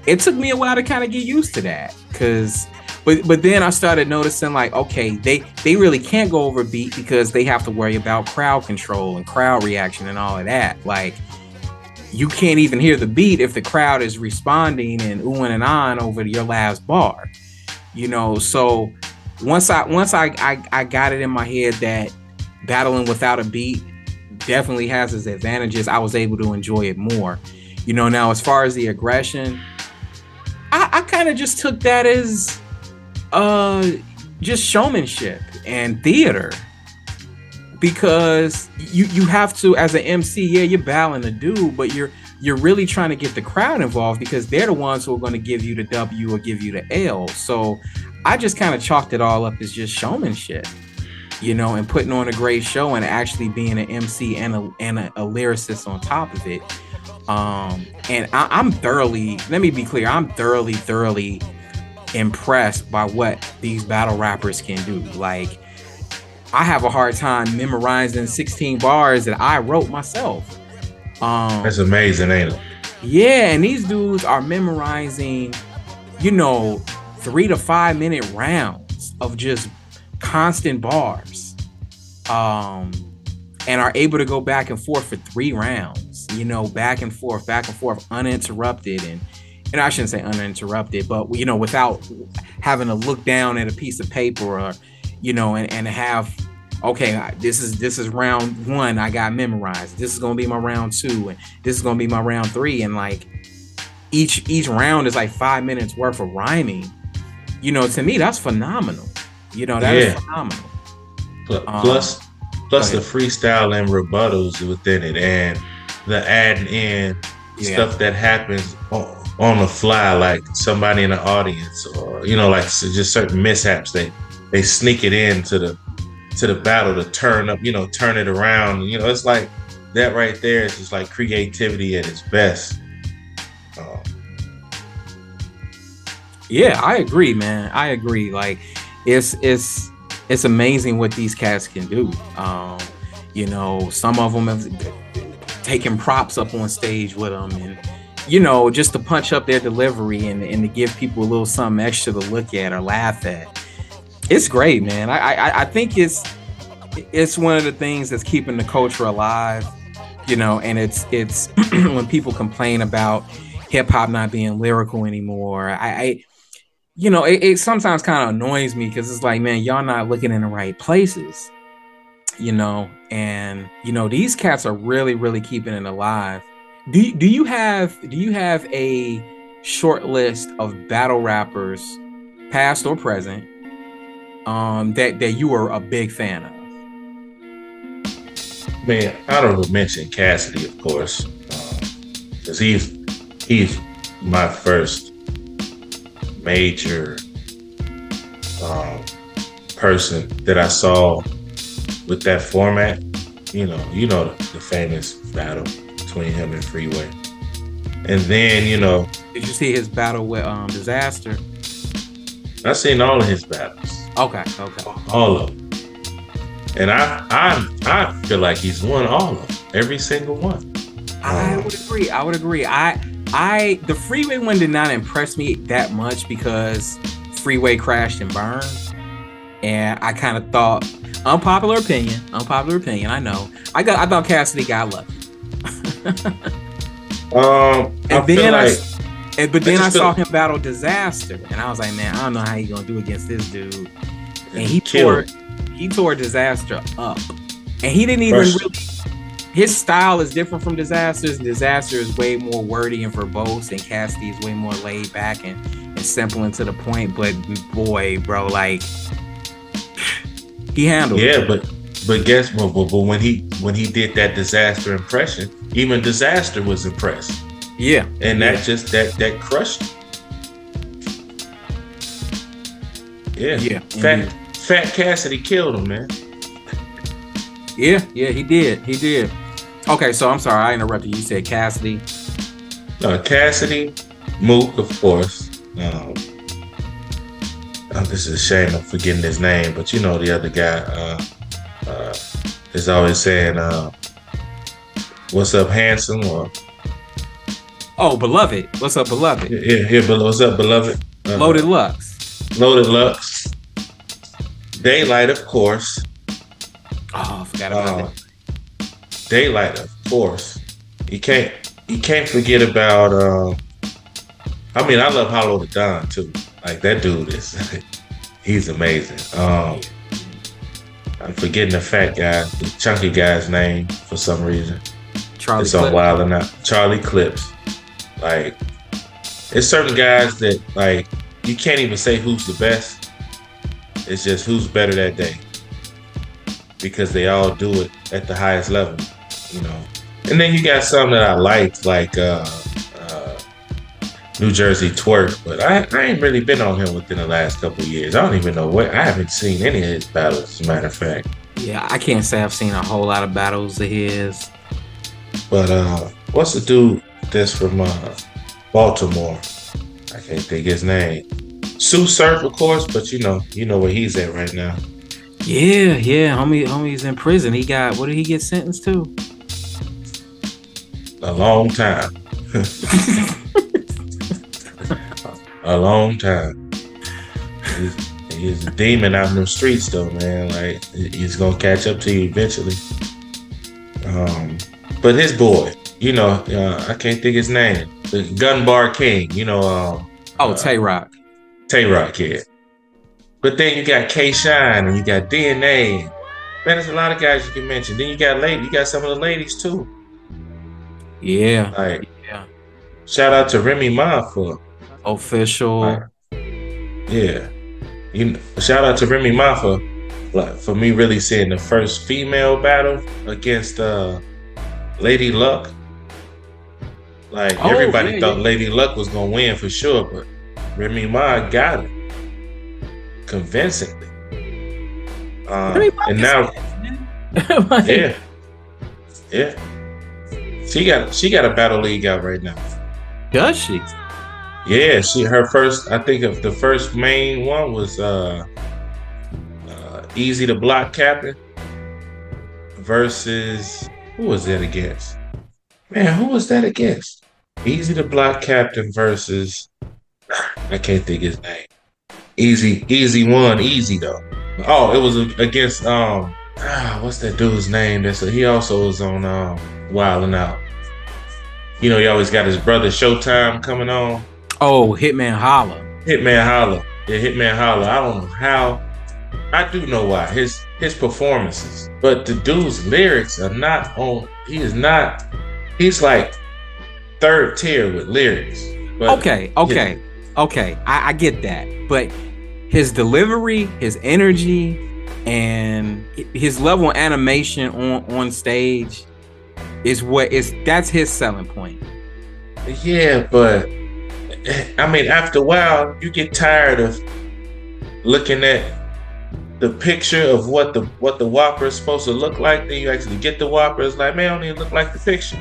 It took me a while to kind of get used to that, cause. But, but then I started noticing like okay they they really can't go over beat because they have to worry about crowd control and crowd reaction and all of that like you can't even hear the beat if the crowd is responding and oohing and on over your last bar. You know, so once I once I, I I got it in my head that battling without a beat definitely has its advantages, I was able to enjoy it more. You know, now as far as the aggression, I, I kind of just took that as uh just showmanship and theater because you you have to as an MC, yeah, you're battling a dude, but you're you're really trying to get the crowd involved because they're the ones who are going to give you the W or give you the L. So I just kind of chalked it all up as just showmanship, you know, and putting on a great show and actually being an MC and a and a, a lyricist on top of it. Um, and I, I'm thoroughly, let me be clear, I'm thoroughly, thoroughly impressed by what these battle rappers can do. Like, I have a hard time memorizing 16 bars that I wrote myself. Um, That's amazing, ain't it? Yeah, and these dudes are memorizing, you know, three to five minute rounds of just constant bars. Um, and are able to go back and forth for three rounds, you know, back and forth, back and forth, uninterrupted. And and I shouldn't say uninterrupted, but you know, without having to look down at a piece of paper or, you know, and, and have, okay, this is this is round one I got memorized. This is gonna be my round two, and this is gonna be my round three, and like each each round is like five minutes worth of rhyming. You know, to me that's phenomenal. You know, that yeah. is phenomenal. Plus, um, plus the freestyle and rebuttals within it, and the adding in yeah. stuff that happens on, on the fly, like somebody in the audience, or you know, like just certain mishaps. They they sneak it into the to the battle to turn up, you know, turn it around. You know, it's like that right there is just like creativity at its best. Um, yeah, I agree, man. I agree. Like, it's it's it's amazing what these cats can do. Um, you know, some of them have taken props up on stage with them and you know, just to punch up their delivery and, and to give people a little something extra to look at or laugh at. It's great, man. I, I I think it's it's one of the things that's keeping the culture alive, you know, and it's it's [CLEARS THROAT] when people complain about hip hop not being lyrical anymore. I, I you know, it, it sometimes kind of annoys me because it's like, man, y'all not looking in the right places, you know, and you know, these cats are really, really keeping it alive do do you have do you have a short list of battle rappers, past or present, um, that that you are a big fan of? Man, I don't mention Cassidy, of course, because um, he's he's my first major um, person that I saw with that format. You know, you know the, the famous battle between him and Freeway. And then, you know. Did you see his battle with um Dizaster? I've seen all of his battles. Okay, okay. All of them. And I I I feel like he's won all of them. Every single one. I um, would agree. I would agree. I I the freeway one did not impress me that much because freeway crashed and burned. And I kind of thought unpopular opinion, unpopular opinion, I know. I got I thought Cassidy got lucky. [LAUGHS] um, and then I, like, and, but then I, saw him battle Dizaster, and I was like, man, I don't know how he's gonna do against this dude. And he tore, he tore Dizaster up, and he didn't even really. His style is different from Dizaster's. Dizaster is way more wordy and verbose, and Cassidy is way more laid back and, and simple and to the point. But boy, bro, like he handled. It. Yeah, it. but but guess what? But, but when he when he did that Dizaster impression, even Dizaster was impressed. Yeah, and that yeah. just that that crushed. Yeah, yeah. Fat Fat Cassidy killed him, man. Yeah, yeah, he did. He did. Okay, so I'm sorry I interrupted. You said Cassidy. Uh, Cassidy, Mook, of course. Um, oh, this is a shame I'm forgetting his name, but you know the other guy. Uh, uh, is always saying, uh, "What's up, handsome?" Or oh, beloved. What's up, beloved? Yeah, yeah, yeah what's up, beloved? Uh, Loaded Lux. Loaded Lux. Daylyt, of course. Oh, I forgot about uh, that. Daylyt, of course. You can't you can't forget about. Uh, I mean, I love Hollow Da Don too. Like that dude is, [LAUGHS] he's amazing. Um, I'm forgetting the fat guy, the chunky guy's name for some reason. Charlie it's on Wild and Out. Charlie Clips. Like, it's certain guys that like you can't even say who's the best. It's just who's better that day. Because they all do it at the highest level, you know. And then you got some that I liked, like uh, uh, New Jersey twerk, but I, I ain't really been on him within the last couple years. I don't even know what I haven't seen any of his battles, as a matter of fact. Yeah, I can't say I've seen a whole lot of battles of his. But uh what's the dude that's from uh Baltimore? I can't think his name. Tsu Surf, of course, but you know, you know where he's at right now. Yeah, yeah, homie, homie's in prison. He got what did he get sentenced to? A long time. [LAUGHS] a long time. He's, he's a demon out in the streets, though, man. Like he's gonna catch up to you eventually. Um, but his boy, you know, uh, I can't think his name. The Gun Bar King, you know. Um, oh, Tay Roc. Tay Roc, yeah. But then you got K Shine and you got DNA. Man, there's a lot of guys you can mention. Then you got lady, you got some of the ladies too. Yeah. Like, yeah. Shout out to Remy Ma for official. Like, yeah. You shout out to Remy Ma for like for me really seeing the first female battle against uh Lady Luck. Like oh, everybody yeah, thought yeah. Lady Luck was gonna win for sure, but Remy Ma got it convincingly. Um, and now, [LAUGHS] like, yeah, yeah, she got she got a battle league out right now. Does she? Yeah, she her first. I think of the first main one was uh, uh Eazy the Block Captain versus who was that against? Man, who was that against? Eazy the Block Captain versus I can't think his name. Easy, easy one, easy though. Oh, it was against um, ah, what's that dude's name? That's a, he also was on um, Wild 'N Out. You know, he always got his brother Showtime coming on. Oh, Hitman Holla. Hitman Holla. Yeah, Hitman Holla. I don't know how. I do know why. His his performances, but the dude's lyrics are not on. He is not. He's like third tier with lyrics. okay, okay, yeah. okay. I, I get that, but his delivery, his energy, and his level of animation on on stage is what is that's his selling point. Yeah, but I mean, after a while, you get tired of looking at the picture of what the what the Whopper is supposed to look like. Then you actually get the Whopper. It's like, man, I don't even look like the picture.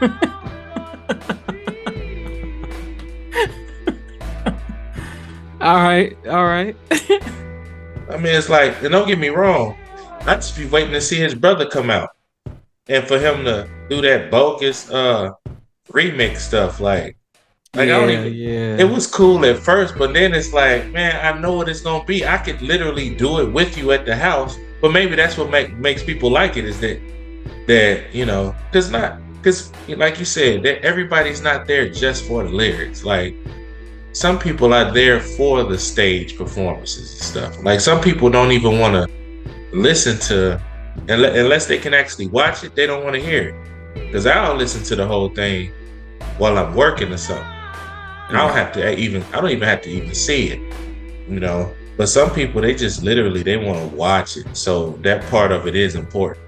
[LAUGHS] All right, all right. [LAUGHS] I mean, it's like, and don't get me wrong, I just be waiting to see his brother come out, and for him to do that bogus uh remix stuff. Like, like yeah, I don't even. Yeah. It was cool at first, but then it's like, man, I know what it's gonna be. I could literally do it with you at the house, but maybe that's what make, makes people like it is that that you know, because not because like you said, that everybody's not there just for the lyrics. Like some people are there for the stage performances and stuff. Like some people don't even want to listen to unless they can actually watch it. They don't want to hear it because I'll listen to the whole thing while I'm working or something. And I don't have to even I don't even have to even see it, you know. But some people they just literally they want to watch it. So that part of it is important.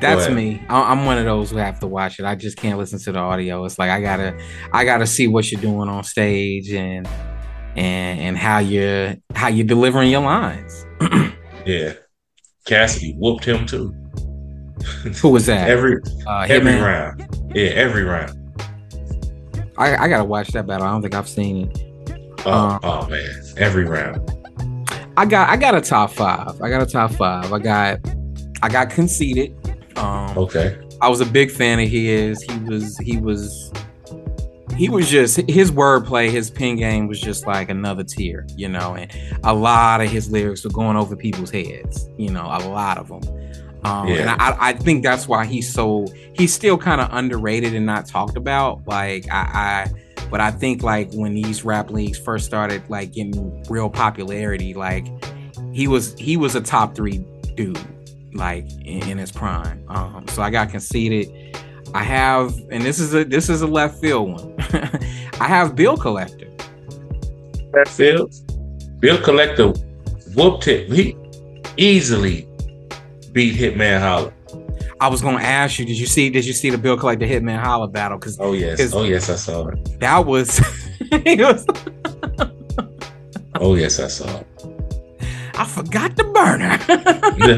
That's me. I'm one of those who have to watch it. I just can't listen to the audio. It's like I gotta, I gotta see what you're doing on stage and and and how you're how you're delivering your lines. [CLEARS THROAT] yeah, Cassidy whooped him too. Who was that? every uh, every Hitman? round. Yeah, every round. I, I gotta watch that battle. I don't think I've seen it. Oh, um, oh man, every round. I got I got a top five. I got a top five. I got I got conceited. Um, okay. I was a big fan of his. He was he was he was just his wordplay, his pen game was just like another tier, you know. And a lot of his lyrics were going over people's heads, you know, a lot of them. Um, yeah. And I, I think that's why he's so he's still kind of underrated and not talked about. Like I, I, but I think like when these rap leagues first started like getting real popularity, like he was he was a top three dude like in, in his prime. Um, so I got conceited. I have, and this is a this is a left field one. [LAUGHS] I have Bill Collector. Left field. Bill Collector whooped it. He easily beat Hitman Holla. I was gonna ask you, did you see did you see the Bill Collector Hitman Holla battle? Because oh yes, oh yes, I saw it. That was, [LAUGHS] was Oh yes, I saw it. I forgot the burner.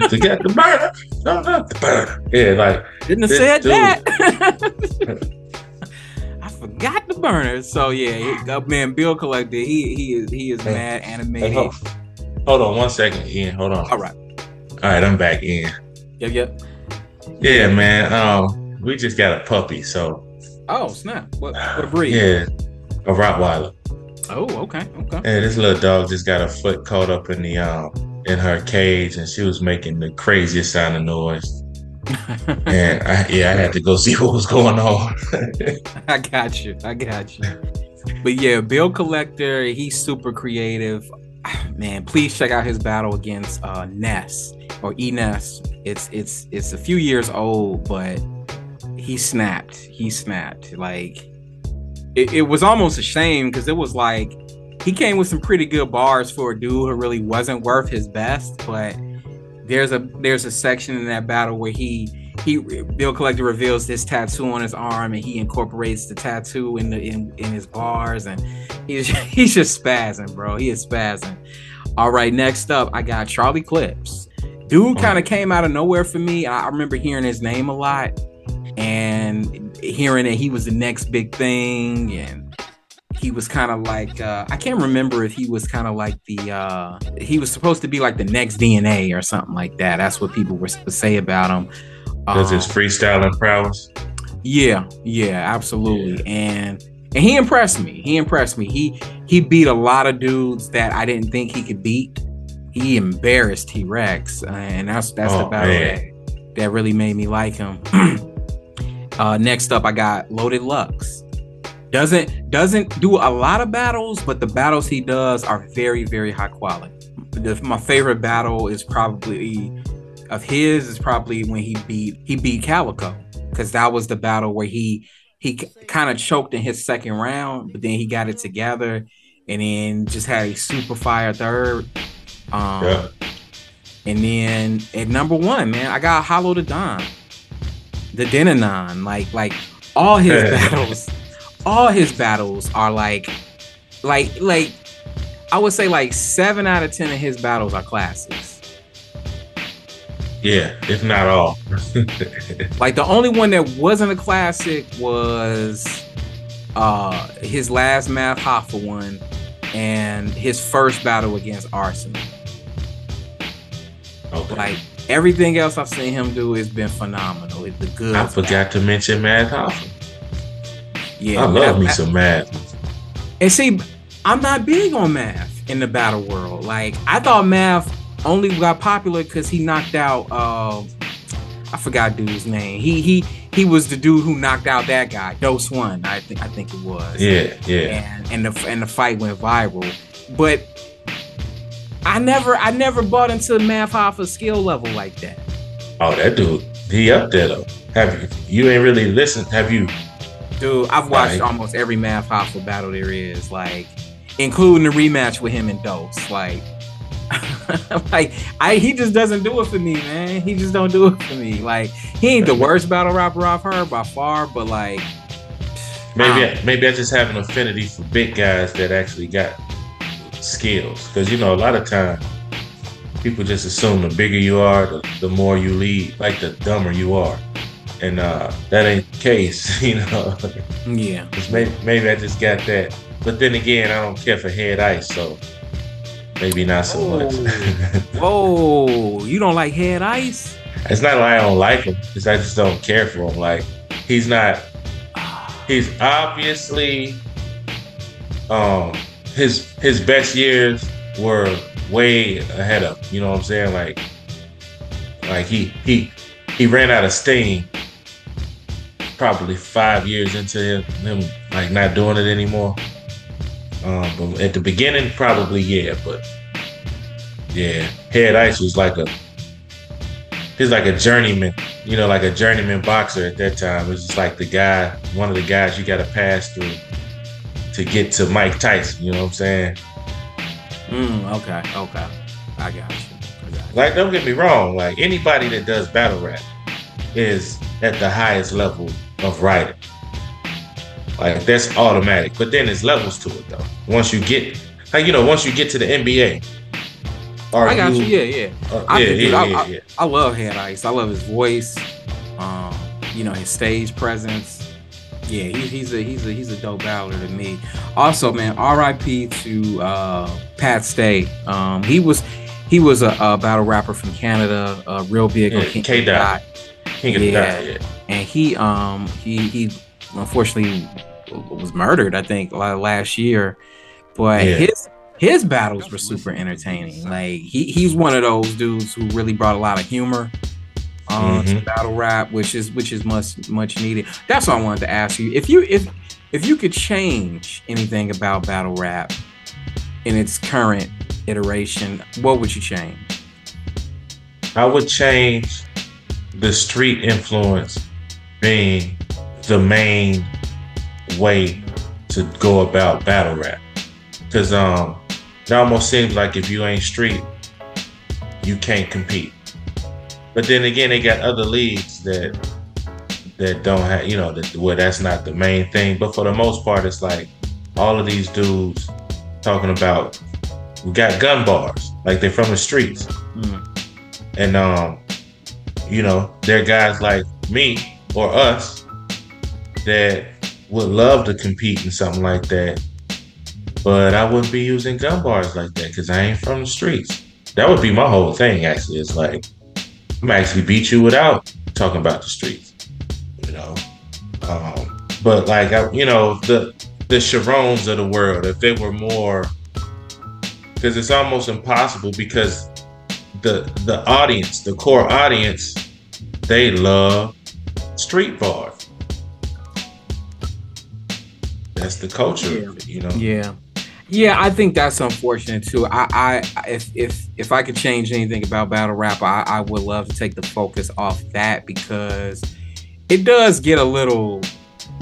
forgot the burner. No, not the burner. Yeah, like didn't have said dude. that. [LAUGHS] I forgot the burner. So yeah, he, uh, man, Bill Collector, he he is he is hey, mad animated. Hey, hold, hold, on one second, Ian. Hold on. All right. All right, I'm back in. Yep, yep. Yeah, man. Um, we just got a puppy, so. Oh snap! What, what breed? Yeah, a Rottweiler. Oh, okay, okay. And this little dog just got a foot caught up in the um in her cage, and she was making the craziest sound of noise. [LAUGHS] and I, yeah, I had to go see [LAUGHS] what was going on. I got you. I got you. But yeah, Bill Collector, he's super creative. [SIGHS] Man, please check out his battle against uh, Ness or Enes. It's it's it's a few years old, but he snapped. He snapped. Like it, it was almost a shame because it was like he came with some pretty good bars for a dude who really wasn't worth his best. But there's a there's a section in that battle where he he Bill Collector reveals this tattoo on his arm and he incorporates the tattoo in the in, in his bars and he's [LAUGHS] he's just spazzing, bro. He is spazzing. All right, next up I got Charlie Clips. Dude oh. kind of came out of nowhere for me. I remember hearing his name a lot and hearing that he was the next big thing and he was kind of like uh, I can't remember if he was kind of like the uh, he was supposed to be like the next DNA or something like that. That's what people were to say about him. Because um, his freestyling prowess? Yeah, yeah, absolutely. Yeah. And and he impressed me. He impressed me. He he beat a lot of dudes that I didn't think he could beat. He embarrassed T Rex, uh, and that's that's oh, the battle that, that really made me like him. [CLEARS THROAT] uh, next up, I got Loaded Lux doesn't doesn't do a lot of battles, but the battles he does are very very high quality. The, my favorite battle is probably of his is probably when he beat he beat Calicoe because that was the battle where he he kind of choked in his second round, but then he got it together and then just had a super fire third. Um, yeah. And then at number one, man, I got Hollow Da Don, the Denanon, like like all his battles all his battles are like like like I would say like seven out of ten of his battles are classics. Yeah, if not all. [LAUGHS] like the only one that wasn't a classic was uh his last Math Hoffa one and his first battle against Arson. Okay. Like everything else I've seen him do has been phenomenal. It's the good. I forgot to mention Math Hoffa. Yeah, I love me some math. And see, I'm not big on math in the battle world. Like I thought math only got popular because he knocked out uh I forgot dude's name. He he he was the dude who knocked out that guy, Dose One. I think I think it was. Yeah, yeah. And and the and the fight went viral, but I never I never bought into Math Hoffa skill level like that. Oh, that dude, he up there though. Have you? You ain't really listened? Have you Dude, I've watched right. almost every Math Hoffa battle there is, like, including the rematch with him and Dose. Like, [LAUGHS] like I he just doesn't do it for me, man. He just don't do it for me. Like, he ain't the worst battle rapper I've heard by far, but like, maybe I, maybe I just have an affinity for big guys that actually got skills, because you know a lot of time people just assume the bigger you are, the, the more you lead, like the dumber you are and uh, that ain't the case, [LAUGHS] you know. Yeah. Maybe, maybe I just got that, but then again, I don't care for head ice, so maybe not so oh. much. [LAUGHS] Whoa, you don't like head ice? It's not like I don't like him; it's I just don't care for him. Like he's not. He's obviously, um, his his best years were way ahead of. You know what I'm saying? Like, like he he he ran out of steam probably five years into him, him like not doing it anymore. Um, but at the beginning, probably yeah, but yeah, Head Ice was like a he's like a journeyman, you know, like a journeyman boxer at that time. It was just like the guy, one of the guys you got to pass through to get to Mike Tyson. You know what I'm saying? Mm, okay, okay, I got you. I got you. Like, don't get me wrong. Like anybody that does battle rap, is at the highest level of writing. Like that's automatic. But then there's levels to it though. Once you get like you know, once you get to the NBA. I got you, you yeah, yeah. Uh, I, yeah, yeah, I, yeah, I, I, love Head Ice. I love his voice. Um, you know, his stage presence. Yeah, he, he's a he's a he's a dope battler to me. Also, man, R.I.P. to uh, Pat Stay. Um, he was he was a, a, battle rapper from Canada, uh, real big yeah, King, K Dot. King yeah. yeah. And he um he he unfortunately was murdered, I think, last year. But yeah. his his battles were super entertaining. Like he he's one of those dudes who really brought a lot of humor um, mm-hmm. to battle rap, which is which is much much needed. That's what I wanted to ask you. If you if if you could change anything about battle rap in its current iteration, what would you change? I would change the street influence being the main way to go about battle rap. Cause um it almost seems like if you ain't street, you can't compete. But then again, they got other leagues that that don't have, you know, that where that's not the main thing. But for the most part, it's like all of these dudes talking about we got gun bars, like they're from the streets. Mm. And um, you know, they're guys like me or us that would love to compete in something like that. But I wouldn't be using gun bars like that because I ain't from the streets. That would be my whole thing, actually. It's like I'm actually beat you without talking about the streets. You know. Um, but like I, you know, the the Sharons of the world, if they were more because it's almost impossible because the the audience, the core audience, they love street bars. That's the culture, yeah. you know. Yeah. Yeah, I think that's unfortunate too. I, I, if if if I could change anything about battle rap, I, I would love to take the focus off that because it does get a little,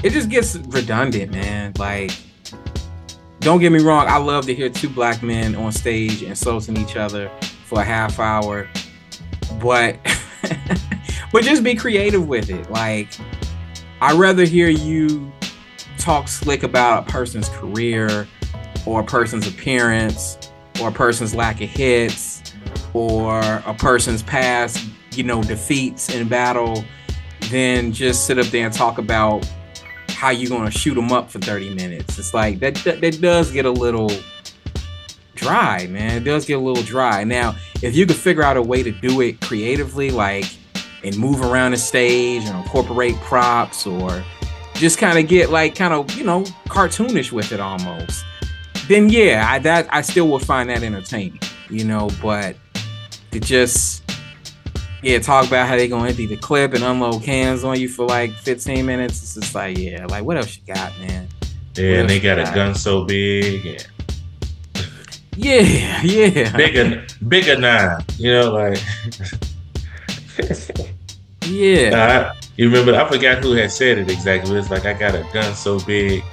it just gets redundant, man. Like don't get me wrong, I love to hear two black men on stage insulting each other for a half hour, but [LAUGHS] but just be creative with it. Like I'd rather hear you talk slick about a person's career or a person's appearance or a person's lack of hits or a person's past, you know, defeats in battle then just sit up there and talk about how you're gonna shoot them up for 30 minutes. It's like that, that that does get a little dry, man. It does get a little dry. Now, if you could figure out a way to do it creatively, like and move around the stage and incorporate props or just kind of get like kind of you know cartoonish with it almost then yeah I, that i still would find that entertaining you know but it just yeah, talk about how they gonna empty the clip and unload cans on you for like 15 minutes. It's just like, yeah, like what else you got, man? Yeah, and they got, got, a gun so big and [LAUGHS] yeah, yeah, bigger, bigger nine. You know, like [LAUGHS] yeah. Uh, you remember? I forgot who had said it exactly. It's like I got a gun so big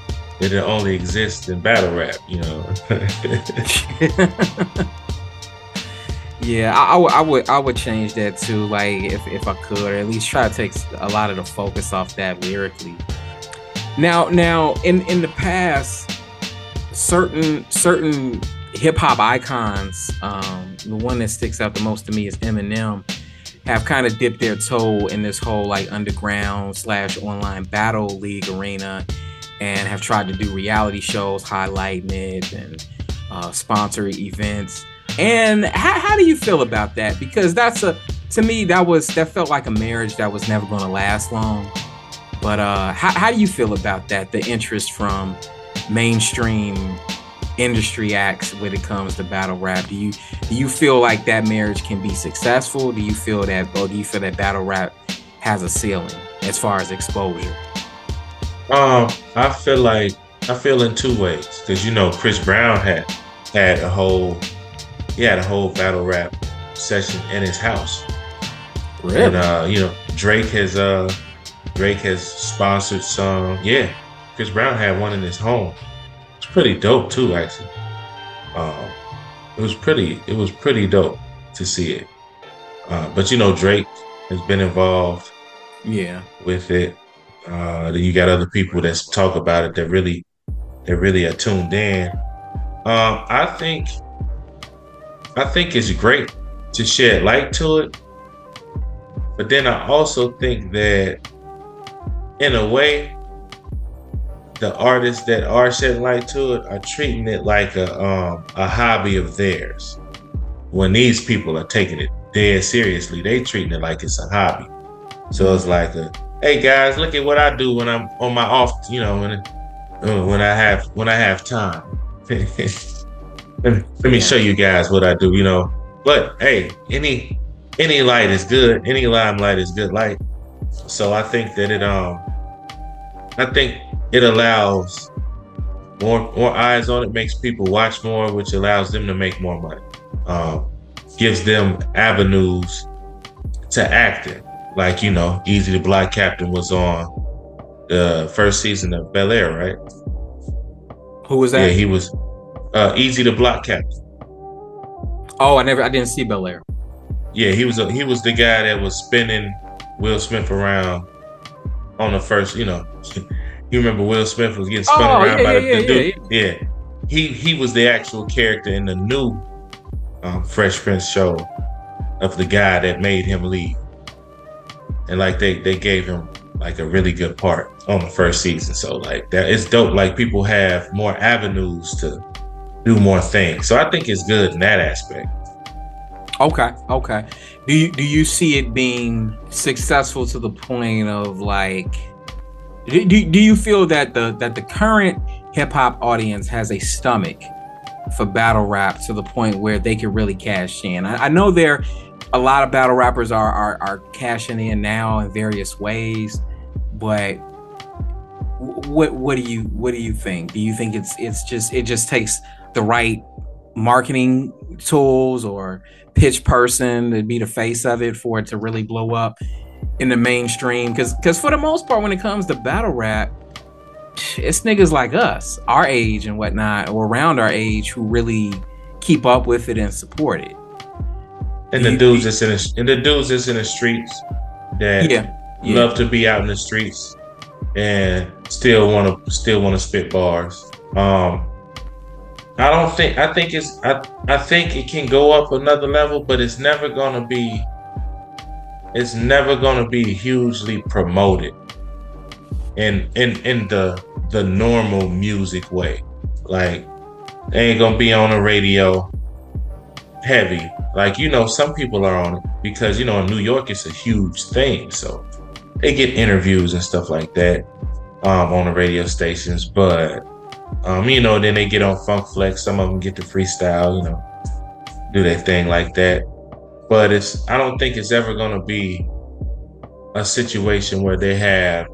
it only exists in battle rap. You know. [LAUGHS] Yeah, I, I, would, I would, I would change that too. Like, if, if I could, or at least try to take a lot of the focus off that lyrically. Now, now, in in the past, certain certain hip hop icons, um, the one that sticks out the most to me is Eminem, have kind of dipped their toe in this whole like underground slash online battle league arena, and have tried to do reality shows highlighting it and uh, sponsor events and how, how do you feel about that? Because that's a to me that was that felt like a marriage that was never going to last long. But uh, how, how do you feel about that? The interest from mainstream industry acts when it comes to battle rap. Do you do you feel like that marriage can be successful? Do you feel that, or do you feel that battle rap has a ceiling as far as exposure? Um, I feel like I feel in two ways because you know Chris Brown had had a whole he had a whole battle rap session in his house. Really? And uh, you know, Drake has uh Drake has sponsored some. Yeah, Chris Brown had one in his home. It's pretty dope too, actually. Um, it was pretty. It was pretty dope to see it. Uh, but you know, Drake has been involved Yeah. With it, uh, then you got other people that talk about it that really, that really are tuned in. Um, I think, I think it's great to shed light to it, but then I also think that, in a way, the artists that are shedding light to it are treating it like a um, a hobby of theirs. When these people are taking it dead seriously, they treating it like it's a hobby. So it's like a, hey guys, look at what I do when I'm on my off, you know, when uh, when I have when I have time. [LAUGHS] let me, show you guys what I do, you know. But hey, any any light is good. Any limelight is good light. So I think that it um I think it allows more more eyes on it, makes people watch more, which allows them to make more money. Um, gives them avenues to acting. Like you know, Eazy the Block Captain was on the first season of Bel Air, right? Who was that? Yeah, he was uh, Eazy the Block Captain. Oh, I never, I didn't see Bel Air. Yeah, he was a, he was the guy that was spinning Will Smith around on the first, you know. [LAUGHS] You remember Will Smith was getting spun oh, around yeah, by the, yeah, dude. Yeah, yeah, he he was the actual character in the new um, Fresh Prince show of the guy that made him leave, and like they they gave him like a really good part on the first season. So like that it's dope. Like people have more avenues to do more things. So I think it's good in that aspect. Okay, okay. Do you do you see it being successful to the point of like do, do you feel that the that the current hip hop audience has a stomach for battle rap to the point where they can really cash in? I, I know there a lot of battle rappers are, are are cashing in now in various ways, but what what do you what do you think? Do you think it's it's just it just takes the right marketing tools or pitch person to be the face of it for it to really blow up? in the mainstream because because for the most part when it comes to battle rap it's niggas like us our age and whatnot or around our age who really keep up with it and support it and the dudes that's in the, and the dudes that's in the streets that yeah, yeah. love to be out in the streets and still want to still want to spit bars um I don't think I think it's I, I think it can go up another level, but it's never gonna be it's never going to be hugely promoted in in in the the normal music way. Like they ain't gonna be on the radio heavy. Like you know, some people are on it because you know in New York it's a huge thing, so they get interviews and stuff like that um, on the radio stations. But um, you know, then they get on Funk Flex. Some of them get to freestyle, you know, do their thing like that but it's I don't think it's ever going to be a situation where they have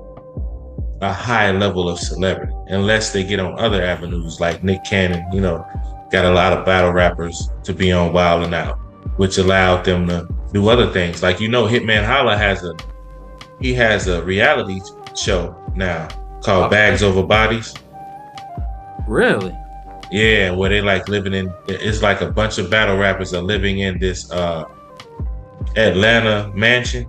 a high level of celebrity unless they get on other avenues like Nick Cannon, you know, got a lot of battle rappers to be on Wild and Out, which allowed them to do other things. Like you know, Hitman Holla has a he has a reality show now called Bags Over Bodies. Really? Yeah, where they like living in it's like a bunch of battle rappers are living in this uh Atlanta mansion,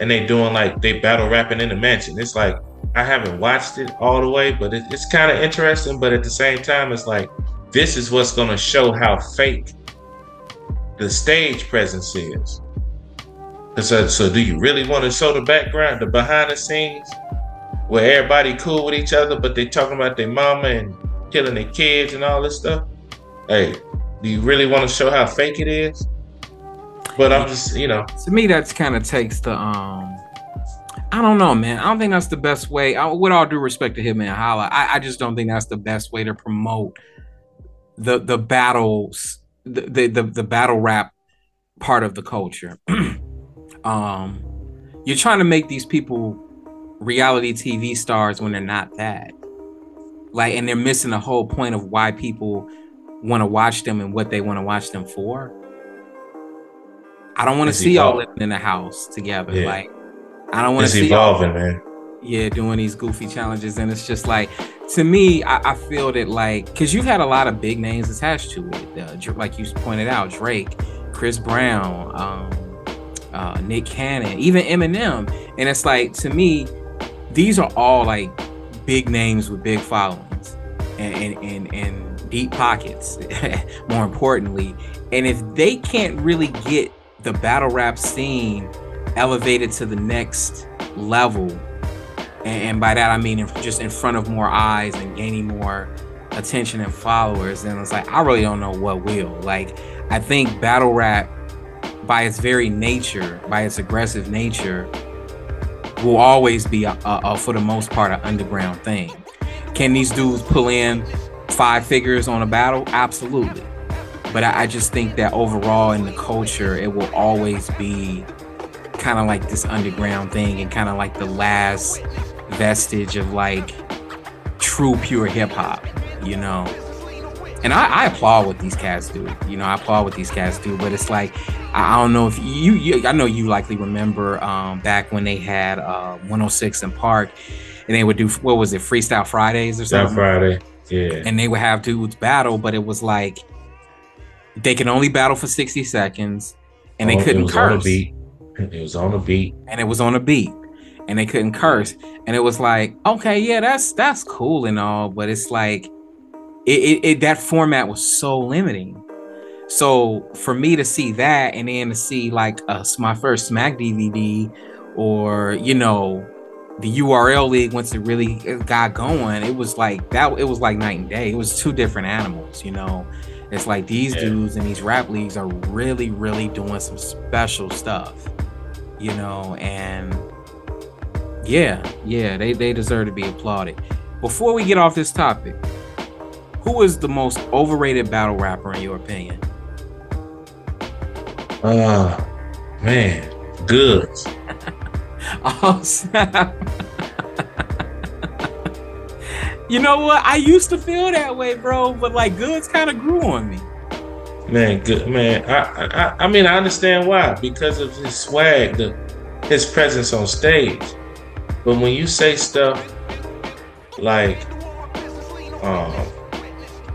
and they doing like they battle rapping in the mansion. It's like I haven't watched it all the way, but it, it's kind of interesting. But at the same time, it's like this is what's gonna show how fake the stage presence is. So, so do you really want to show the background, the behind the scenes, where everybody cool with each other, but they talking about their mama and killing their kids and all this stuff? Hey, do you really want to show how fake it is? But I'm just, you know. To me, that's kind of takes the um. I don't know, man. I don't think that's the best way. I, with all due respect to him and Holla, I, I just don't think that's the best way to promote the the battles, the the the, the battle rap part of the culture. [CLEARS THROAT] um, you're trying to make these people reality TV stars when they're not that. Like, and they're missing the whole point of why people want to watch them and what they want to watch them for. I don't want to see y'all living in a house together. Yeah. Like, I don't want to see evolving, y'all, man. Yeah, doing these goofy challenges, and it's just like, to me, I, I feel that like, because you've had a lot of big names attached to it, uh, like you pointed out, Drake, Chris Brown, um, uh, Nick Cannon, even Eminem. And it's like to me, these are all like big names with big followings and and and, and deep pockets. [LAUGHS] more importantly, and if they can't really get the battle rap scene elevated to the next level, and, and by that I mean just in front of more eyes and gaining more attention and followers, then it's like I really don't know what will. Like I think battle rap, by its very nature, by its aggressive nature, will always be a, a, a, for the most part an underground thing. Can these dudes pull in five figures on a battle? Absolutely. But I, I just think that overall in the culture, it will always be kind of like this underground thing and kind of like the last vestige of like true pure hip hop, you know. And I, I, applaud what these cats do. You know, I applaud what these cats do. But it's like I, don't know if you, you, I know you likely remember um, back when they had uh, 106 in Park, and they would do what was it, Freestyle Fridays or something? Friday, yeah. And they would have dudes battle, but it was like they can only battle for 60 seconds, and oh, they couldn't curse. beat. It was on a beat, and it was on a beat, and they couldn't curse. And it was like, okay, yeah, that's that's cool and all, but it's like, it, it, it that format was so limiting. So for me to see that, and then to see like uh, my first Smack DVD, or you know, the URL league once it really got going, it was like that. It was like night and day. It was two different animals, you know. It's like these yeah. dudes and these rap leagues are really, really doing some special stuff, you know, and yeah, yeah, they, they deserve to be applauded. Before we get off this topic, who is the most overrated battle rapper in your opinion? Uh man, Goodz. [LAUGHS] oh snap. [LAUGHS] You know what? I used to feel that way, bro, but like Goodz kind of grew on me. Man, good man. I, I I mean I understand why because of his swag, the his presence on stage. But when you say stuff like um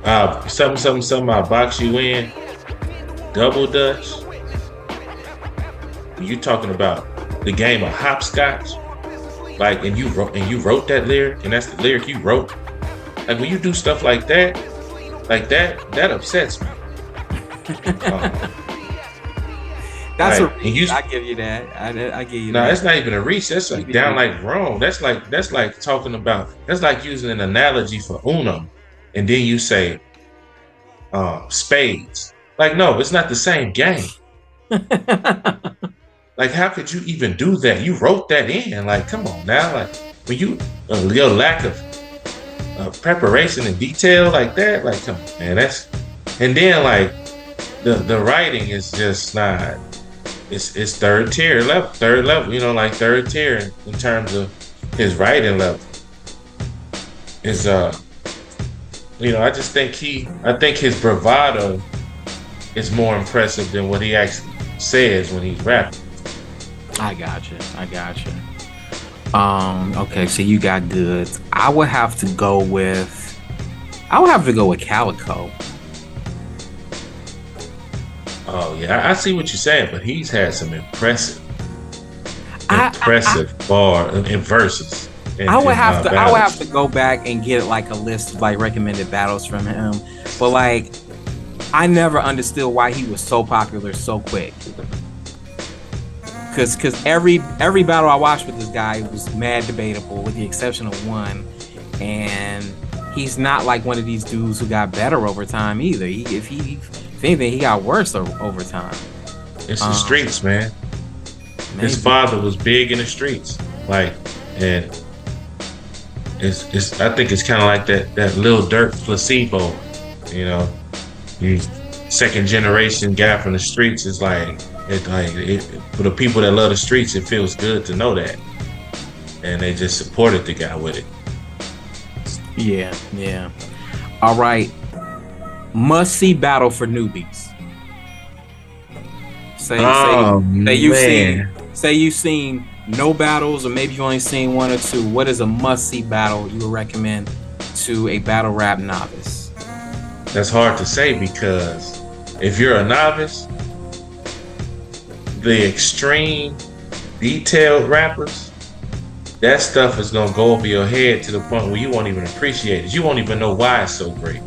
uh something something something I box you in, double dutch. You talking about the game of hopscotch? Like and you wrote and you wrote that lyric, and that's the lyric you wrote like when you do stuff like that, like that, that upsets me. [LAUGHS] um, That's like, a reach. You, I give you that. I, I give you no, that. No, it's not even a reach. That's like down like wrong. That's like that's like talking about. That's like using an analogy for Uno, and then you say, um, spades. Like no, it's not the same game. [LAUGHS] like how could you even do that? You wrote that in. Like come on now. Like when you uh, your lack of uh, preparation and detail like that, like come on, man, that's and then like the the writing is just not it's it's third tier level, third level, you know, like third tier in, in terms of his writing level. Is uh you know, I just think he I think his bravado is more impressive than what he actually says when he's rapping. I got you. I got you. Um, okay, so you got Goodz. I would have to go with I would have to go with Calicoe. Oh yeah, I see what you're saying, but he's had some impressive, impressive I, I, bar in verses. In, I would have uh, to battles. I would have to go back and get like a list of like recommended battles from him. But like I never understood why he was so popular so quick because because every every battle I watched with this guy was mad debatable, with the exception of one, and he's not like one of these dudes who got better over time either. He, if he if anything, he got worse over time. It's um, the streets, man. Maybe. His father was big in the streets, like, and it's it's. I think it's kind of like that that little dirt placebo, you know. He's second generation guy from the streets is like it like it, for the people that love the streets, it feels good to know that, and they just supported the guy with it. Yeah, yeah. All right, must see battle for newbies. Say, oh, say, say you've seen, say you've seen no battles, or maybe you've only seen one or two. What is a must see battle you would recommend to a battle rap novice? That's hard to say because if you're a novice, the extreme detailed rappers, that stuff is gonna go over your head to the point where you won't even appreciate it. You won't even know why it's so great.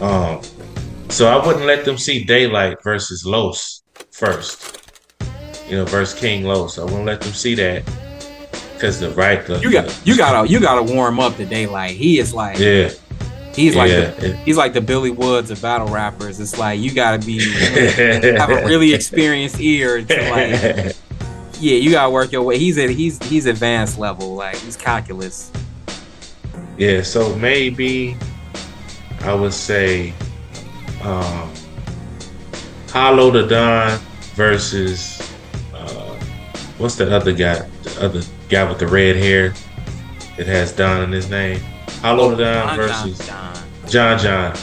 Um, so I wouldn't let them see Daylyt versus Los first. You know, versus King Los. I wouldn't let them see that because the right. The, you got you gotta you gotta warm up the Daylyt. He is like yeah. He's like yeah. the, he's like the Billy Woods of battle rappers. It's like you gotta be have a [LAUGHS] really experienced ear to like [LAUGHS] yeah, you gotta work your way. He's at he's he's advanced level, like he's calculus. Yeah, so maybe I would say um Hollow Da Don versus uh what's the other guy? The other guy with the red hair that has Don in his name. Hollow Da Don versus John John, John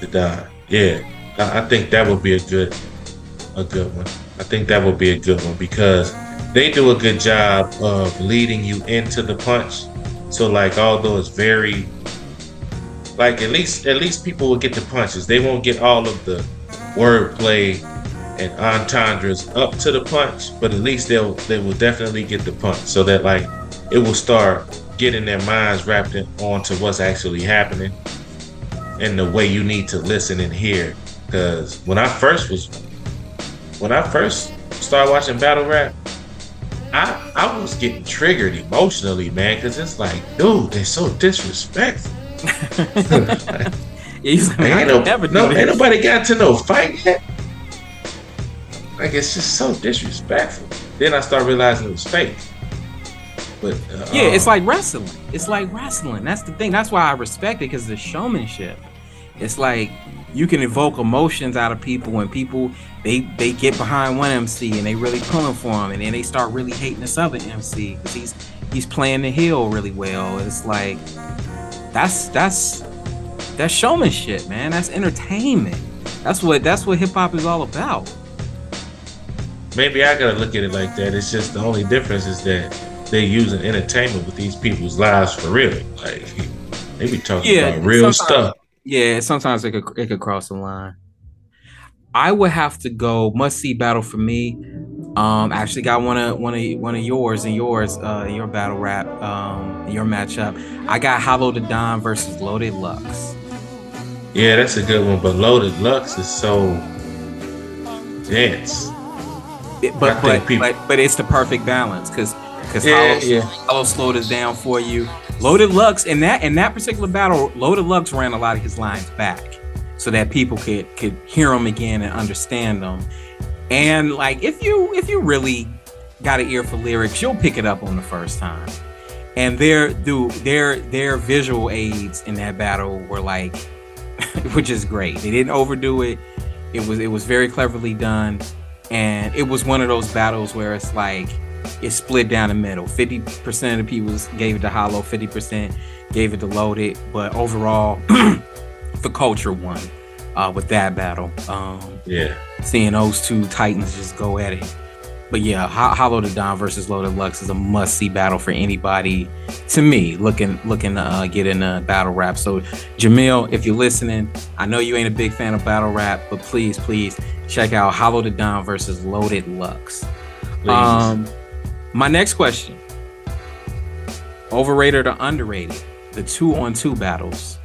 the Don. Yeah. I, I think that would be a good a good one. I think that would be a good one because they do a good job of leading you into the punch. So like although it's very like at least at least people will get the punches. They won't get all of the wordplay and entendres up to the punch, but at least they'll they will definitely get the punch so that like it will start getting their minds wrapped in, onto what's actually happening and the way you need to listen and hear. Because when I first was when I first started watching battle rap, I I was getting triggered emotionally, man, because it's like, dude, they're so disrespectful. He's like, ain't, no, no ain't nobody got to no fight yet. Like it's just so disrespectful. Then I start realizing it was fake. But uh, yeah, it's um, like wrestling. It's like wrestling. That's the thing. That's why I respect it because the showmanship. It's like you can evoke emotions out of people when people they they get behind one MC and they really pulling for him, and then they start really hating this other MC because he's he's playing the heel really well. It's like that's that's that's showmanship, man. That's entertainment. That's what that's what hip hop is all about. Maybe I gotta look at it like that. It's just the only difference is that they're using entertainment with these people's lives for real. Like [LAUGHS] they be talking yeah, about real stuff. Yeah, sometimes it could it could cross the line. I would have to go must see battle for me. Um, actually got one of one of one of yours and yours, uh, your battle rap, um, your matchup. I got Hollow Da Don versus Loaded Lux. Yeah, that's a good one, but Loaded Lux is so dense. It, but but, people... but but it's the perfect balance because because yeah, Hollow, yeah. Hollow slowed us down for you. Loaded Lux in that in that particular battle, Loaded Lux ran a lot of his lines back so that people could could hear them again and understand them. And like if you if you really got an ear for lyrics, you'll pick it up on the first time. And their do their their visual aids in that battle were like [LAUGHS] which is great. They didn't overdo it. It was it was very cleverly done. And it was one of those battles where it's like it's split down the middle. 50% of the people gave it to Hollow, 50% gave it to Loaded. But overall, [CLEARS THROAT] the culture won uh, with that battle. Um, yeah. Seeing those two titans just go at it. But yeah, Hollow Da Don versus Loaded Lux is a must see battle for anybody. To me, looking looking to uh, get in a battle rap. So Jamil, if you're listening, I know you ain't a big fan of battle rap, but please, please check out Hollow Da Don versus Loaded Lux. Please. Um, my next question: Overrated or underrated? The two on two battles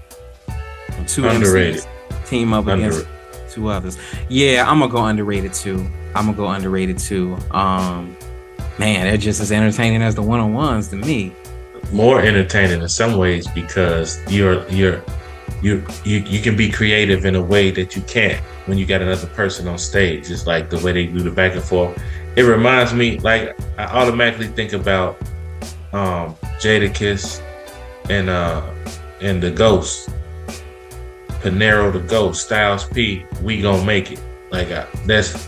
two underrated. MCs team up against two others. Yeah, I'm gonna go underrated too. I'm gonna go underrated too. Um, man, they're just as entertaining as the one on ones to me. More entertaining in some ways because you're you're you you you can be creative in a way that you can't when you got another person on stage. It's like the way they do the back and forth. It reminds me, like I automatically think about um Jadakiss and uh and the Ghost Panero to go, Styles P, we gonna make it. Like I, that's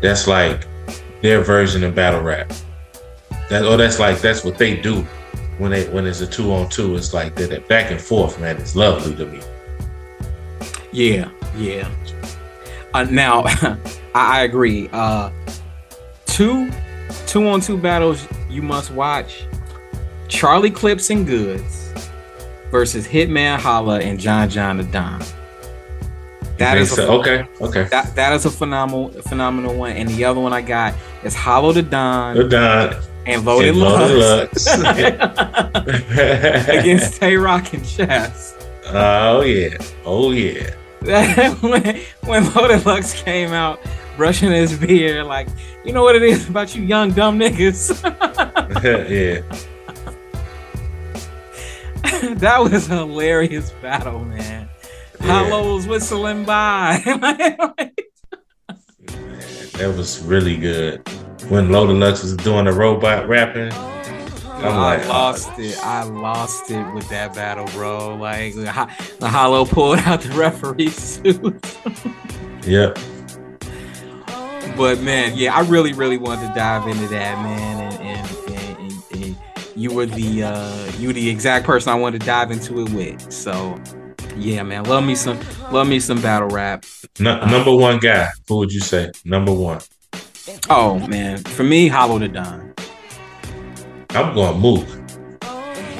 that's like their version of battle rap. That or that's like that's what they do when they when it's a two on two. It's like that, that back and forth, man. It's lovely to me. Yeah, yeah. Uh, now, [LAUGHS] I, I, agree. Uh, two two on two battles you must watch. Charlie Clips and Goodz versus Hitman Holla and John John the Don. That is so. okay. Okay. That that is a phenomenal phenomenal one. And the other one I got is Hollow Da Don. The Don. And Loaded, and Loaded Lux. [LAUGHS] [LAUGHS] Against Tay Roc and Chess. Oh yeah. Oh yeah. [LAUGHS] when, when Loaded Lux came out, brushing his beard, like, you know what it is about you young dumb niggas. yeah. [LAUGHS] that was a hilarious battle, man. Yeah. Hollow's whistling by. [LAUGHS] that was really good. When Loaded Lux was doing the robot rapping. I'm I oh, lost oh, it. I lost it with that battle, bro. Like the Hollow pulled [LAUGHS] out the referee suit. yep. But man, yeah, I really, really wanted to dive into that, man, and, and you were the uh, you were the exact person I wanted to dive into it with. So yeah, man, love me some love me some battle rap. No, number one guy, who would you say? Number one. Oh man, for me, Hollow Da Don. I'm going Mook.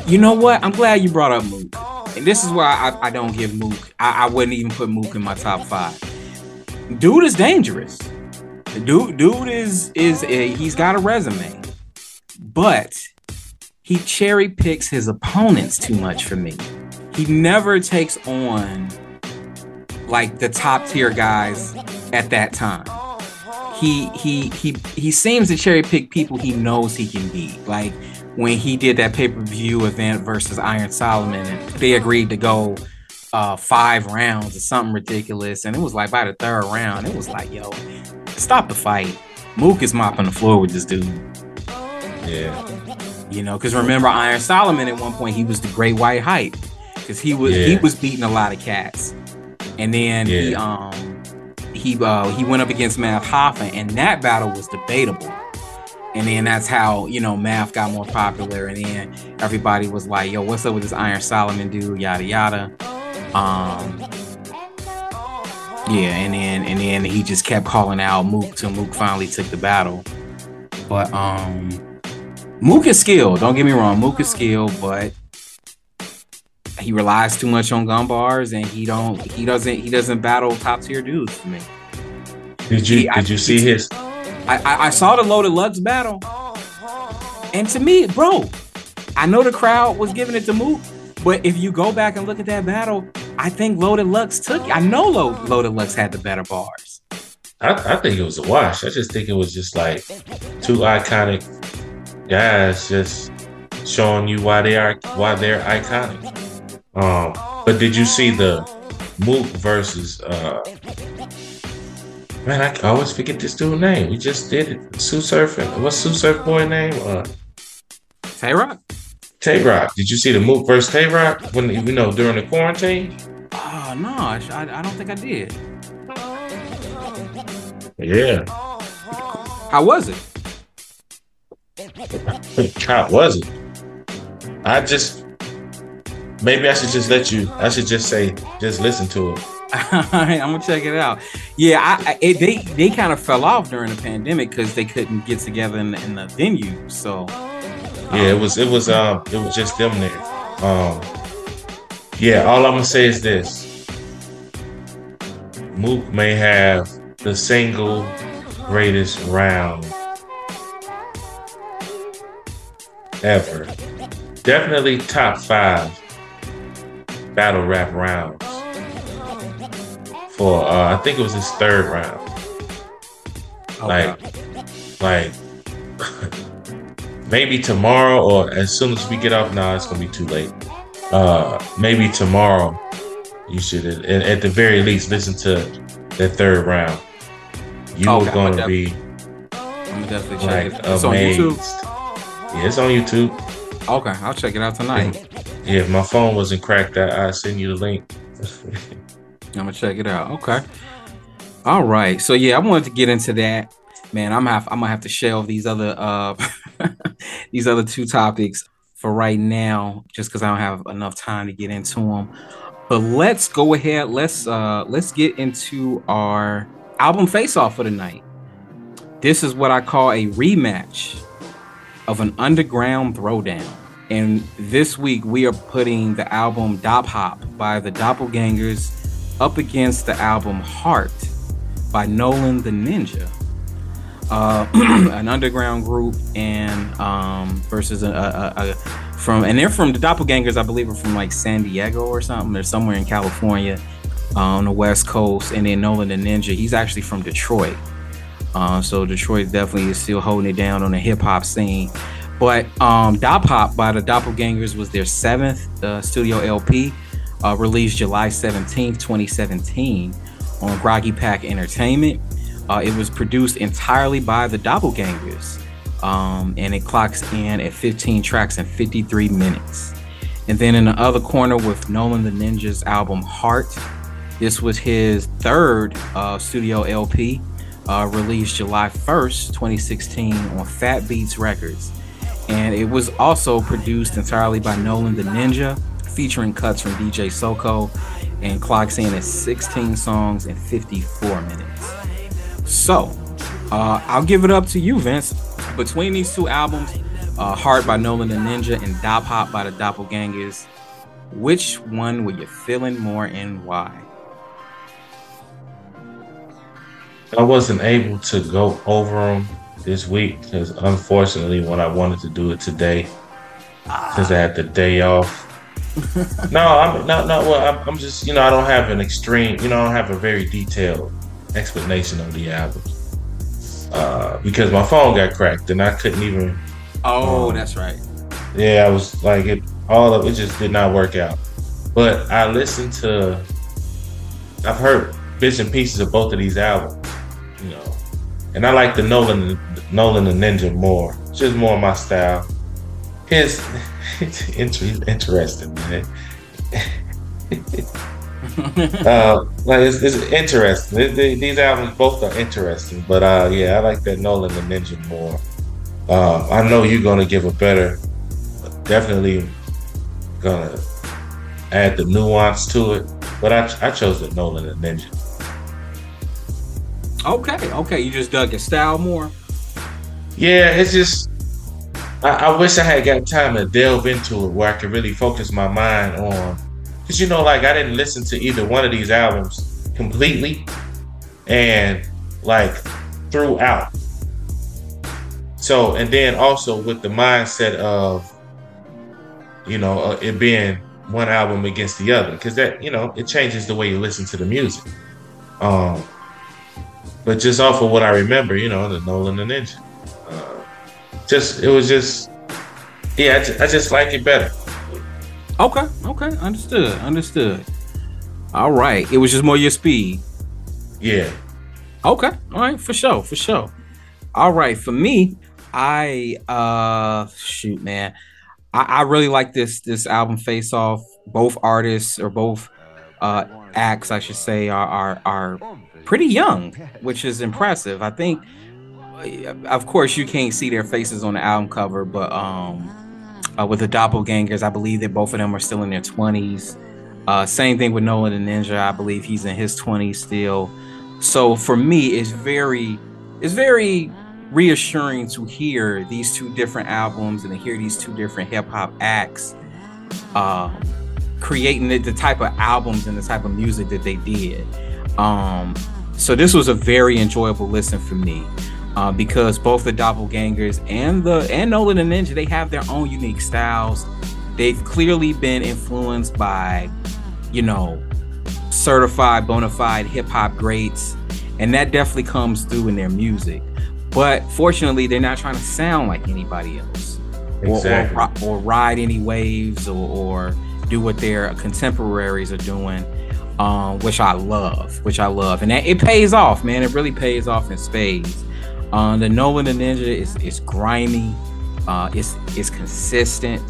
You know what? I'm glad you brought up Mook. And this is why I, I don't give Mook. I, I, wouldn't even put Mook in my top five. Dude is dangerous. Dude, dude is is a, he's got a resume, but he cherry picks his opponents too much for me. He never takes on like the top tier guys at that time he he he he seems to cherry pick people he knows he can beat. Like when he did that pay per view event versus Iron Solomon, and they agreed to go uh, five rounds or something ridiculous, and it was like by the third round, it was like, yo, stop the fight. Mook is mopping the floor with this dude. Yeah. You know, because remember Iron Solomon at one point he was the great white hype because he was yeah. he was beating a lot of cats, and then yeah. he um he uh, he went up against Math Hoffa, and that battle was debatable. And then that's how you know Math got more popular, and then everybody was like, "Yo, what's up with this Iron Solomon dude?" Yada yada. Um, yeah, and then and then he just kept calling out Mook till Mook finally took the battle. But um, Mook is skilled. Don't get me wrong, Mook is skilled, but he relies too much on gun bars and he don't he doesn't he doesn't battle top tier dudes for me. Did you he, did I, you see his? I, I, I saw the loaded Lux battle, and to me, bro, I know the crowd was giving it to Mook, but if you go back and look at that battle, I think Loaded Lux took. I know Loaded Lux had the better bars. I, I think it was a wash. I just think it was just like two iconic guys just showing you why they are why they're iconic. Um, but did you see the Mook versus uh man, I always forget this dude's name. We just did it. Tsu Surfing. What's Tsu Surf boy name? Uh Tay Roc. Tay Roc. Did you see the Mook versus Tay Roc when you know during the quarantine? Oh no, I, I don't think I did. Yeah. How was it? How was it? I just Maybe I should just let you. I should just say, just listen to it. [LAUGHS] All right, I'm gonna check it out. Yeah, I, it, they they kind of fell off during the pandemic because they couldn't get together in, in the venue. So um, yeah, it was it was um it was just them there. Um, yeah, all I'm gonna say is this: Mook may have the single greatest round ever. Definitely top five battle rap rounds for uh, I think it was his third round. Okay. Like, like [LAUGHS] maybe tomorrow or as soon as we get off. Now nah, it's gonna be too late. Uh, maybe tomorrow. You should, at, at the very least, listen to that third round. You okay, are going to be. I'm definitely like, check it. It's amazed. on YouTube. Yeah, it's on YouTube. Okay, I'll check it out tonight. Yeah, if my phone wasn't cracked, I I send you the link. [LAUGHS] I'm gonna check it out. Okay. All right. So yeah, I wanted to get into that. Man, I'm have I'm gonna have to shelve these other uh [LAUGHS] these other two topics for right now, just because I don't have enough time to get into them. But let's go ahead. Let's uh let's get into our album face off for the night. This is what I call a rematch of an underground throwdown. And this week we are putting the album Dopp Hopp by the Doppelgangaz up against the album Heart by Nolan the Ninja. Uh, [CLEARS THROAT] an underground group and um, versus a, a, a, from and they're from the Doppelgangaz i believe are from like san diego or something they're somewhere in california uh, on the west coast and then nolan the ninja he's actually from detroit uh, so detroit definitely is still holding it down on the hip-hop scene but um, Dopp Hopp by the Doppelgangaz was their seventh uh, studio LP, uh, released July 17th, 2017, on Groggy Pack Entertainment. Uh, it was produced entirely by the Doppelgangaz, um, and it clocks in at 15 tracks and 53 minutes. And then in the other corner with Nolan the Ninja's album Heart, this was his third uh, studio LP, uh, released July 1st, 2016, on Fat Beats Records and it was also produced entirely by Nolan the Ninja, featuring cuts from DJ Soko, and clocks in at 16 songs and 54 minutes. So, uh, I'll give it up to you, Vince. Between these two albums, uh, Heart by Nolan the Ninja and Dopp Hopp by the Doppelgangaz, which one were you feeling more and why? I wasn't able to go over them this week because unfortunately, when I wanted to do it today, since I had the day off. [LAUGHS] no, I'm not. Not well. I'm, I'm, just you know I don't have an extreme. You know I don't have a very detailed explanation of the album uh, because my phone got cracked and I couldn't even. Oh, um, that's right. Yeah, I was like it. All of it just did not work out. But I listened to. I've heard bits and pieces of both of these albums, you know, and I like the Nolan Nolan the Ninja more. It's just more my style. His [LAUGHS] it's interesting, man. [LAUGHS] uh, like it's, it's interesting. It, it, these albums both are interesting, but uh, yeah, I like that Nolan the Ninja more. Uh, I know you're gonna give a better, definitely gonna add the nuance to it, but I, I chose the Nolan the Ninja. Okay, okay, you just dug his style more. Yeah, it's just I, I, wish I had got time to delve into it where I could really focus my mind on because you know, like I didn't listen to either one of these albums completely and like throughout. So, and then also with the mindset of you know uh, it being one album against the other because that you know it changes the way you listen to the music. Um, but just off of what I remember, you know, the Nolan the Ninja just it was just yeah, I just, I just like it better. Okay, okay, understood, understood. All right, it was just more your speed. Yeah. Okay, all right, for sure, for sure. All right, for me, I uh shoot, man, I, I really like this this album Face Off. Both artists or both uh acts, I should say, are are are pretty young, [LAUGHS] which is impressive. I think of course you can't see their faces on the album cover, but um, uh, with the Doppelgangaz, I believe that both of them are still in their twenties. Uh, same thing with Nolan and Ninja. I believe he's in his twenties still. So for me, it's very, it's very reassuring to hear these two different albums and to hear these two different hip hop acts uh, creating the, the, type of albums and the type of music that they did. Um, so this was a very enjoyable listen for me uh, because both the Doppelgangaz and the and Nolan and Ninja they have their own unique styles. They've clearly been influenced by, you know, certified bona fide hip hop greats, and that definitely comes through in their music. But fortunately, they're not trying to sound like anybody else, exactly. or, or, or ride any waves, or, or do what their contemporaries are doing. Um, which I love, which I love, and that, it pays off, man. It really pays off in spades. Uh, the Nolan the Ninja is is grimy. Uh, it's it's consistent.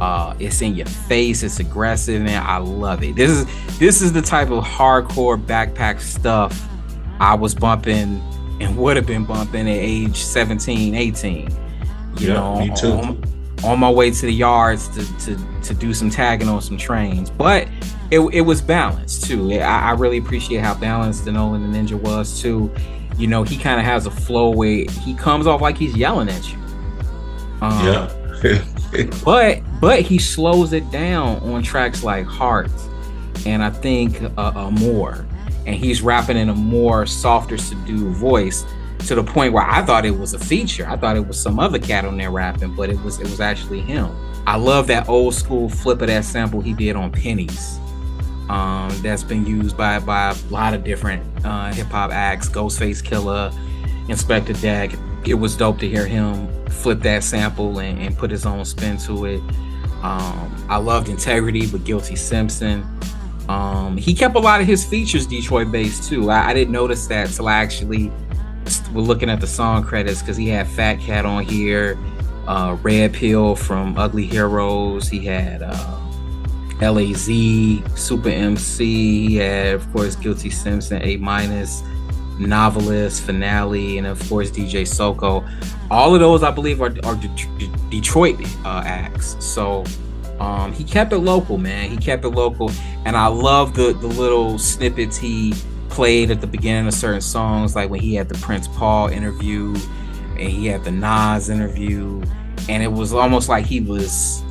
Uh, it's in your face. It's aggressive, man. I love it. This is this is the type of hardcore backpack stuff I was bumping and would have been bumping at age 17, 18. You yeah, know, me too. On, on, my way to the yards to, to to do some tagging on some trains, but it, it was balanced too. I, I really appreciate how balanced the Nolan the Ninja was too you know, he kind of has a flow where he comes off like he's yelling at you. Um, yeah. [LAUGHS] [LAUGHS] but but he slows it down on tracks like Heart and I think uh, more and he's rapping in a more softer, subdued voice to the point where I thought it was a feature. I thought it was some other cat on there rapping, but it was it was actually him. I love that old school flip of that sample he did on Pennies. Um, that's been used by by a lot of different uh, hip hop acts, Ghostface Killah, Inspectah Deck. It was dope to hear him flip that sample and, and put his own spin to it. Um, I loved Integrity, but Guilty Simpson. Um, he kept a lot of his features Detroit based too. I, I didn't notice that till I actually we're looking at the song credits because he had Fat Cat on here, uh, Red Pill from Ugly Heroes. He had uh, LAZ, Super MC. He had, of course, Guilty Simpson, A minus, Novelist, Finale, and of course DJ Soko. All of those, I believe, are, are De- Detroit uh, acts. So um, he kept it local, man. He kept it local, and I love the the little snippets he played at the beginning of certain songs, like when he had the Prince Paul interview and he had the Nas interview, and it was almost like he was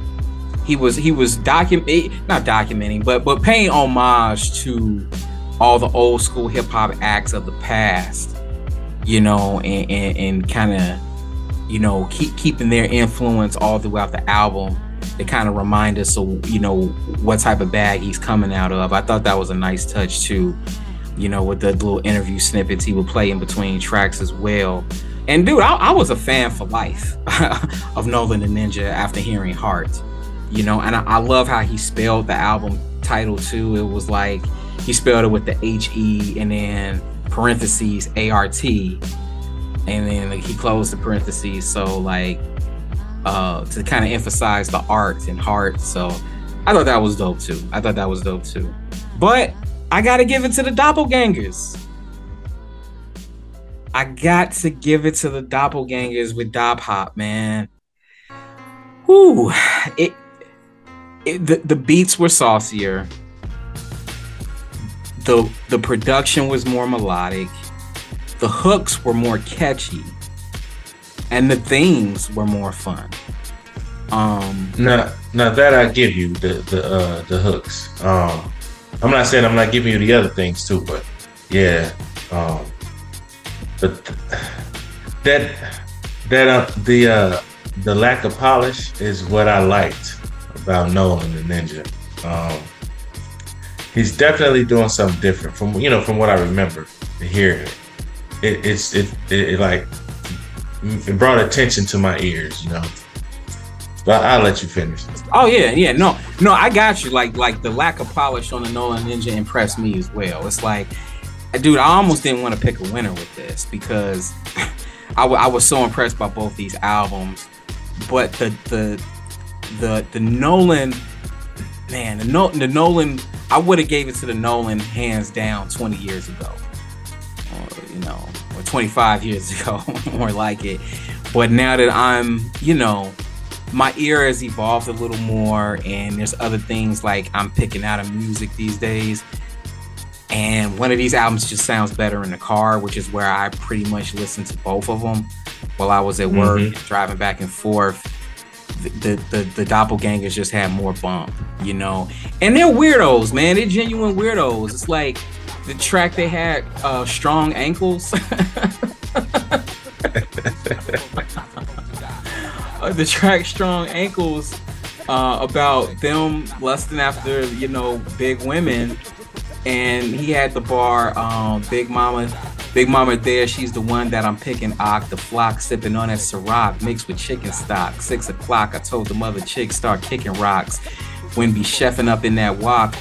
he was he was document eh, not documenting, but but paying homage to all the old school hip hop acts of the past, you know, and and, and kind of you know keep keeping their influence all throughout the album to kind of remind us of you know what type of bag he's coming out of. I thought that was a nice touch too you know, with the little interview snippets he would play in between tracks as well. And dude, I, I was a fan for life [LAUGHS] of Nolan the Ninja after hearing Heart, you know, and I, I, love how he spelled the album title too. It was like he spelled it with the H E and then parentheses A R T, and then like, he closed the parentheses. So like uh, to kind of emphasize the art and heart. So I thought that was dope too. I thought that was dope too. But I gotta give it to the Doppelgangaz. I got to give it to the Doppelgangaz with Dopp Hopp, man. Whoo, it, it the, the beats were saucier. The the production was more melodic. The hooks were more catchy. And the themes were more fun. Um now now that I give you the the uh the hooks. Um I'm not saying I'm not giving you the other things too, but yeah, um, but that that uh, the uh, the lack of polish is what I liked about Nolan the Ninja. Um, he's definitely doing something different from you know from what I remember to hear it. it it's it, it, it like it brought attention to my ears, you know. But I'll let you finish. Oh yeah, yeah. No, no, I got you. Like, like the lack of polish on the Nolan Ninja impressed me as well. It's like, dude, I almost didn't want to pick a winner with this because [LAUGHS] I, w- I was so impressed by both these albums. But the the the the Nolan, man, the, no, the Nolan, I would have gave it to the Nolan hands down 20 years ago, you know, or 25 years [LAUGHS] ago, [LAUGHS] more like it. But now that I'm, you know, my ear has evolved a little more and there's other things like I'm picking out of music these days. And one of these albums just sounds better in the car, which is where I pretty much listened to both of them while I was at work mm-hmm. driving back and forth. The, the, the the Doppelgangaz just had more bump, you know, and they're weirdos, man. They're genuine weirdos. It's like the track they had, uh, "Strong Ankles." [LAUGHS] [LAUGHS] The track "Strong Ankles" uh, about them lusting after you know big women, and he had the bar um, "Big Mama." Big Mama there, she's the one that I'm picking ock. The flock sipping on that Ciroc mixed with chicken stock. Six o'clock, I told the mother chick start kicking rocks. When be chefing up in that walk,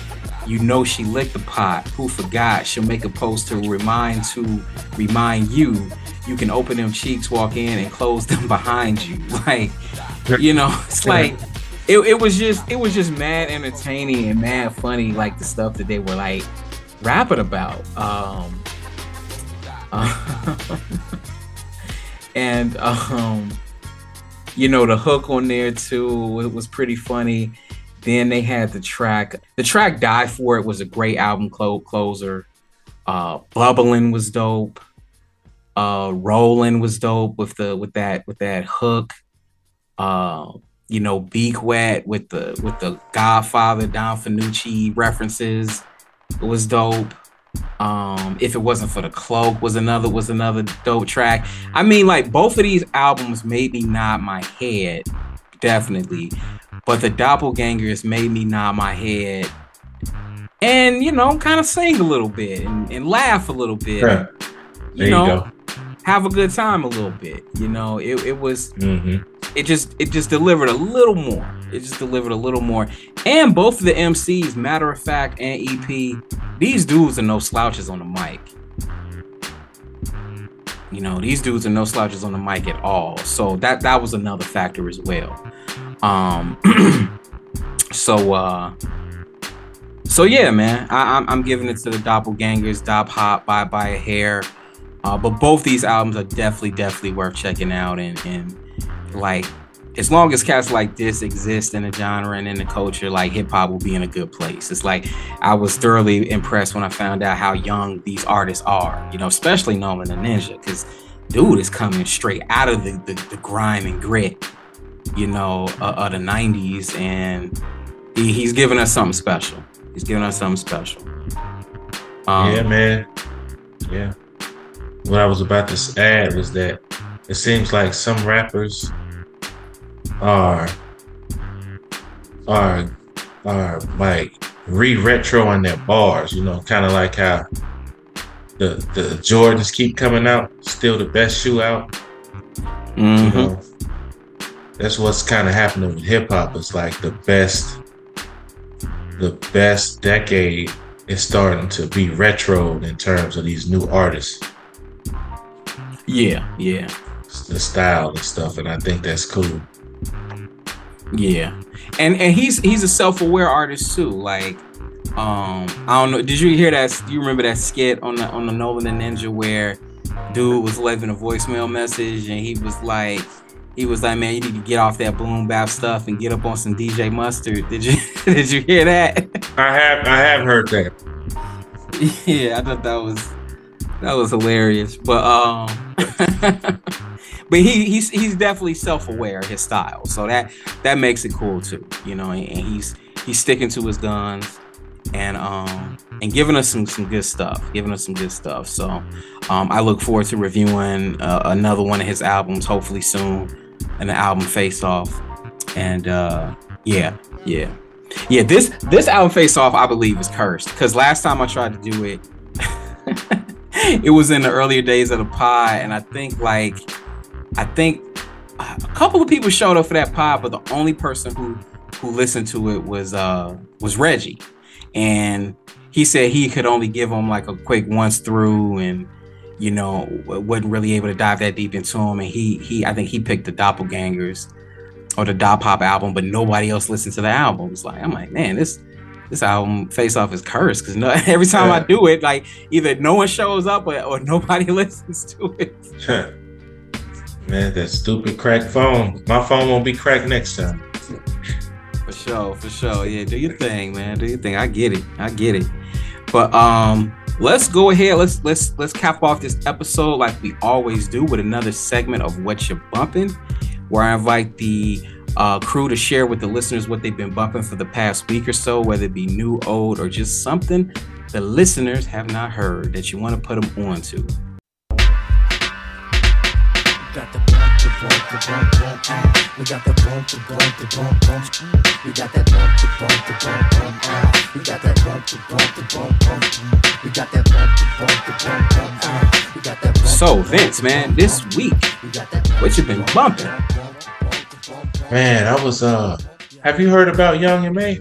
you know she licked the pot. Who forgot? She'll make a post to remind to remind you you can open them cheeks, walk in, and close them [LAUGHS] behind you. [LAUGHS] Like, you know, it's like it, it was just it was just mad entertaining and mad funny, like the stuff that they were like rapping about. Um, [LAUGHS] and um, you know, the hook on there too it was pretty funny. Then they had the track. The track "Die For It" was a great album clo- closer. Uh, "Bubbling" was dope. Uh, Rolling was dope with the with that with that hook. Uh, you know, Beak Wet with the with the Godfather Don Fanucci references. It was dope. Um, if it wasn't for the cloak was another was another dope track. I mean, like both of these albums made me nod my head, definitely. But the Doppelgangaz made me nod my head and you know, kind of sing a little bit and, and laugh a little bit. There you know, have a good time a little bit. You know, it, it was mm-hmm. it just it just delivered a little more. It just delivered a little more. And both of the MCs, matter of fact, and EP, these dudes are no slouches on the mic. You know, these dudes are no slouches on the mic at all. So that that was another factor as well. Um [CLEARS THROAT] so uh so yeah, man, I, I'm, I'm giving it to the Doppelgangaz, Dopp Hopp by by a hair. Uh, but both these albums are definitely, definitely worth checking out. And, and like, as long as cats like this exist in the genre and in the culture, like hip hop will be in a good place. It's like I was thoroughly impressed when I found out how young these artists are, you know, especially Nolan the Ninja, because dude is coming straight out of the, the, the grime and grit, you know, uh, of the 90s. And he, he's giving us something special. He's giving us something special. Um, yeah, man. Yeah. What I was about to add was that it seems like some rappers are are are like re-retro on their bars, you know, kind of like how the the Jordans keep coming out, still the best shoe out. Mm-hmm. You know, that's what's kind of happening with hip hop. It's like the best the best decade is starting to be retro in terms of these new artists. Yeah, yeah. The style and stuff, and I think that's cool. Yeah, and and he's he's a self-aware artist too. Like, um, I don't know. Did you hear that? You remember that skit on the on the Nolan and Ninja where dude was leaving a voicemail message and he was like, he was like, "Man, you need to get off that boom bap stuff and get up on some DJ Mustard." [LAUGHS] Did you did you hear that? I have I have heard that. [LAUGHS] Yeah, I thought that was that was hilarious. But um, [LAUGHS] but he he's he's definitely self aware his style, so that that makes it cool too. You know, and, and he's he's sticking to his guns and um and giving us some some good stuff giving us some good stuff so um i look forward to reviewing uh, another one of his albums hopefully soon and the album Face Off. And uh, yeah, yeah, yeah. This this album Face Off, I believe, is cursed because last time I tried to do it, [LAUGHS] [LAUGHS] it was in the earlier days of the pod, and I think like I think a couple of people showed up for that pod, but the only person who who listened to it was uh was Reggie, and he said he could only give him like a quick once through and you know, wasn't really able to dive that deep into him. And he he I think he picked the Doppelgangaz or the Dopp Hopp album, but nobody else listened to the album. It's like I'm like, man, this this album Face Off is cursed because no, [LAUGHS] every time yeah. I do it, like either no one shows up or, or [LAUGHS] nobody [LAUGHS] listens to it. man, that stupid cracked phone. My phone won't be cracked next time. For sure, for sure. Yeah, do your thing, man. Do your thing. I get it. I get it. But um let's go ahead. Let's let's let's cap off this episode like we always do with another segment of what you're bumping, where I invite the uh, crew to share with the listeners what they've been bumping for the past week or so, whether it be new, old, or just something the listeners have not heard that you want to put them on to. Got the bump, the bump, the bump, bump, ah. We got the bump, the bump, the bump, bump. We got that bump, the bump, the bump, bump, ah. We got that bump, the bump, the bump, bump. We got that bump, the bump, the bump, bump, ah. We got that. So Vince, man, this week, what you been bumping? Man, I was uh. Have you heard about Young M.A?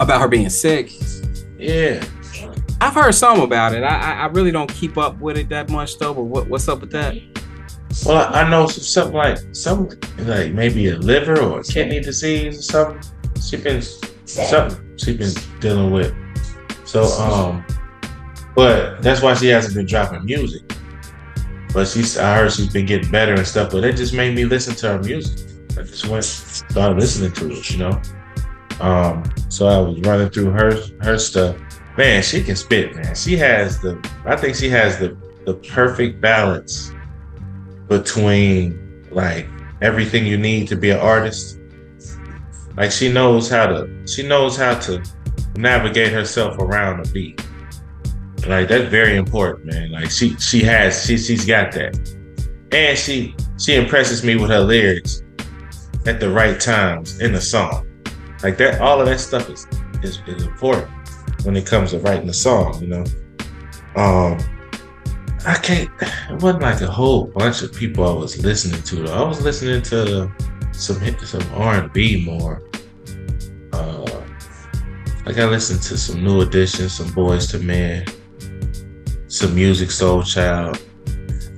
About her being sick? Yeah. I've heard some about it. I, I really don't keep up with it that much though. But what, what's up with that? Well, I know something like some like maybe a liver or a kidney disease or something. She been something she been dealing with. So um, but that's why she hasn't been dropping music. But she's I heard she's been getting better and stuff. But it just made me listen to her music. I just went started listening to it, you know. Um, so I was running through her her stuff. Man, she can spit, man. She has the I think she has the the perfect balance between like everything you need to be an artist. Like she knows how to she knows how to navigate herself around a beat. Like that's very important, man. Like she she has she she's got that. And she she impresses me with her lyrics at the right times in the song. Like that all of that stuff is is, is important when it comes to writing a song, you know. Um I can't it wasn't like a whole bunch of people I was listening to. I was listening to some some R and B more. Uh like I listened to some new editions, some Boyz II Men, some Musiq Soulchild.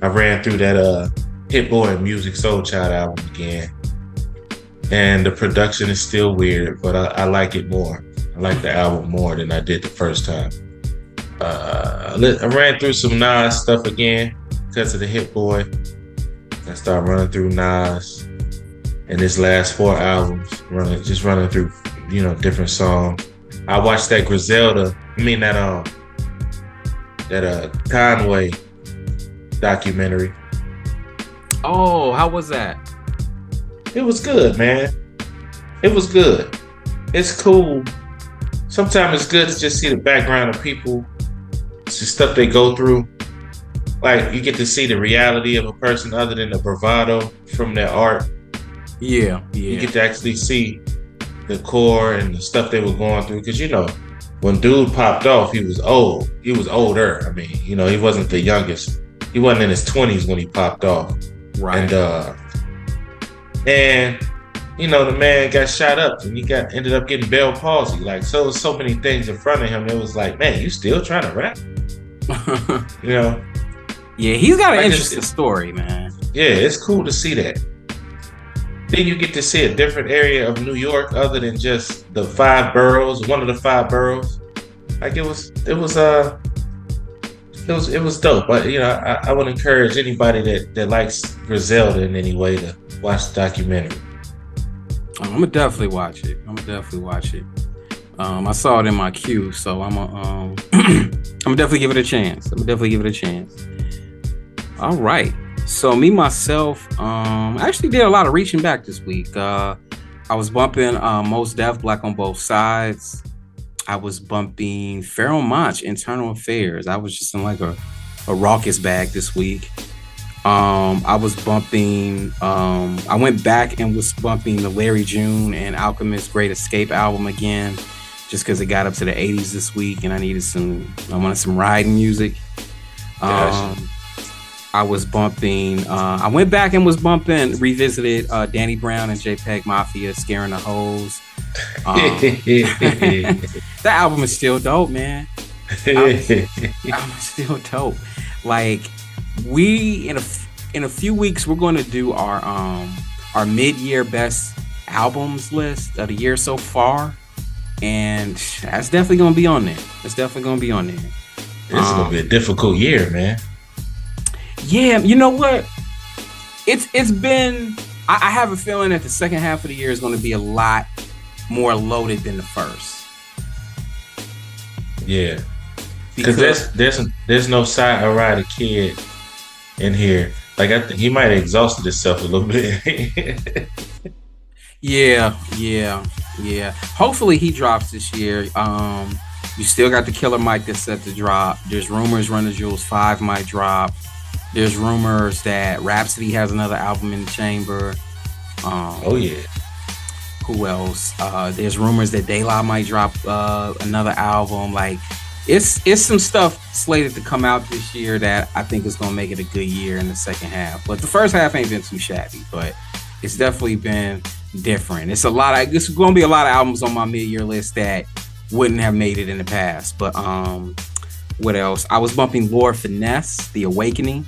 I ran through that uh Hit Boy and Soulchild album again. And the production is still weird, but I, I, like it more. I like the album more than I did the first time. Uh, I ran through some Nas stuff again because of the Hit Boy. I started running through Nas and his last four albums, running just running through, you know, different songs. I watched that Griselda, I mean that um that uh Conway documentary. Oh, how was that? It was good, man. It was good. It's cool. Sometimes it's good to just see the background of people, the stuff they go through. Like you get to see the reality of a person other than the bravado from their art. Yeah, yeah. You get to actually see the core and the stuff they were going through. Because you know, when dude popped off, he was old. He was older. I mean, you know, he wasn't the youngest. He wasn't in his twenties when he popped off. Right. And uh and you know, the man got shot up and he got ended up getting Bell palsy. Like so so many things in front of him. It was like, man, you still trying to rap? [LAUGHS] you know? Yeah, he's got an like interesting story, man. Yeah, it's cool to see that. Then you get to see a different area of New York other than just the five boroughs, one of the five boroughs. Like it was it was uh it was it was dope. But you know, I, I would encourage anybody that, that likes Griselda in any way to watch the documentary. I'm gonna definitely watch it. I'm gonna definitely watch it. Um, I saw it in my queue, so I'm gonna um, [CLEARS THROAT] I'm gonna definitely give it a chance. I'm gonna definitely give it a chance. All right. So me myself, um, I actually did a lot of reaching back this week. Uh, I was bumping uh, Mos Def Black on both sides. I was bumping Pharoahe Monch Internal Affairs. I was just in like a, a Rawkus bag this week. Um, I was bumping. Um, I went back and was bumping the Larry June and Alchemist Great Escape album again, just because it got up to the 80s this week, and I needed some. I wanted some riding music. Um, I was bumping. Uh, I went back and was bumping. Revisited uh, Danny Brown and JPEG Mafia, scaring the hoes. Um, [LAUGHS] that album is still dope, man. Is still dope. Like we in a in a few weeks we're going to do our um our mid-year best albums list of the year so far and that's definitely going to be on there it's definitely going to be on there this um, is going to be a difficult year man yeah you know what it's it's been I, I have a feeling that the second half of the year is going to be a lot more loaded than the first yeah because there's there's there's no side I ride a kid in here. Like I think he might have exhausted himself a little bit. [LAUGHS] yeah, yeah, yeah. Hopefully he drops this year. Um, you still got the Killer Mike that's set to drop. There's rumors Run the Jewels Five might drop. There's rumors that Rapsody has another album in the chamber. Um, oh yeah. Who else? Uh, there's rumors that La might drop uh, another album. Like it's it's some stuff slated to come out this year that I think is gonna make it a good year in the second half. But the first half ain't been too shabby, but it's definitely been different. It's a lot of it's gonna be a lot of albums on my mid-year list that wouldn't have made it in the past. But um what else? I was bumping Lord Finesse, The Awakening.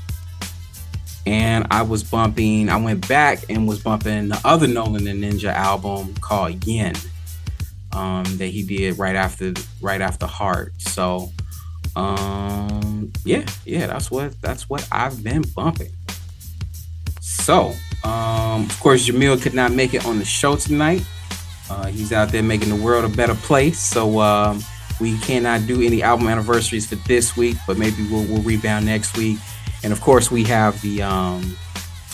And I was bumping, I went back and was bumping the other Nolan and Ninja album called Yin um, that he did right after right after Heart. So um, yeah, yeah, that's what that's what I've been bumping. So um, of course, Jamil could not make it on the show tonight. Uh, he's out there making the world a better place. So um, we cannot do any album anniversaries for this week, but maybe we'll, we'll rebound next week. And of course, we have the um,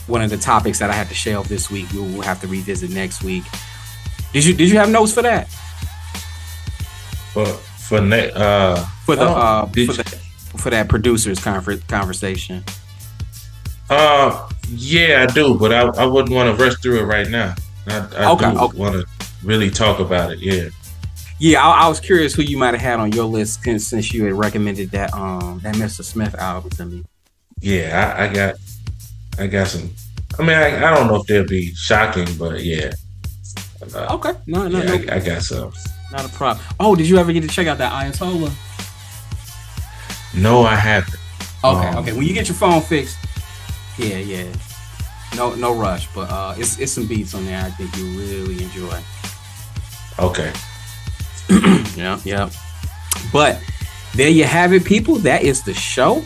one of the topics that I had to shelve this week. We will have to revisit next week. Did you did you have notes for that? For for ne- uh for the uh for, the, for that producers conference conversation. Uh yeah, I do, but I, I wouldn't want to rush through it right now. I, I okay, do okay. want to really talk about it. Yeah. Yeah, I, I, was curious who you might have had on your list since you had recommended that um that Mr. Smith album to me. Yeah, I, I got I got some. I mean, I, I don't know if they'll be shocking, but yeah. Uh, okay, no, no, yeah, no. I, I, got some. Not a problem. Oh, did you ever get to check out that Ayatollah? No, I haven't. Okay, um, okay. When you get your phone fixed, yeah, yeah. No, no rush, but uh, it's it's some beats on there. I think you really enjoy. Okay. [CLEARS THROAT] yeah, yeah. But there you have it, people. That is the show.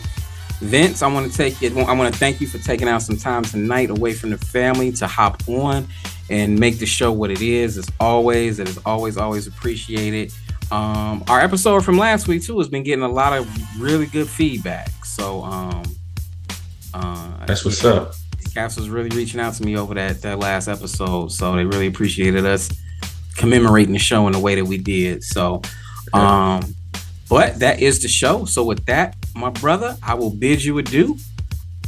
Vince, I want to take it. I want to thank you for taking out some time tonight away from the family to hop on and make the show what it is. As always, it is always, always appreciated. Um, our episode from last week too has been getting a lot of really good feedback. So um, uh, that's what's up. Caps was really reaching out to me over that that last episode, so they really appreciated us commemorating the show in the way that we did. So, um, but that is the show. So with that, my brother, I will bid you adieu,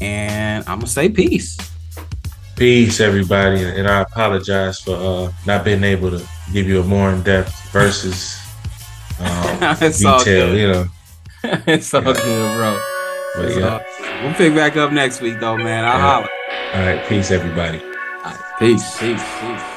and I'm gonna say peace. Peace, everybody, and I apologize for uh, not being able to give you a more in-depth versus um, [LAUGHS] detail. You know, [LAUGHS] it's all yeah. good, bro. But, yeah. We'll pick back up next week, though, man. I'll yeah. holler. All right, peace, everybody. peace, peace, peace.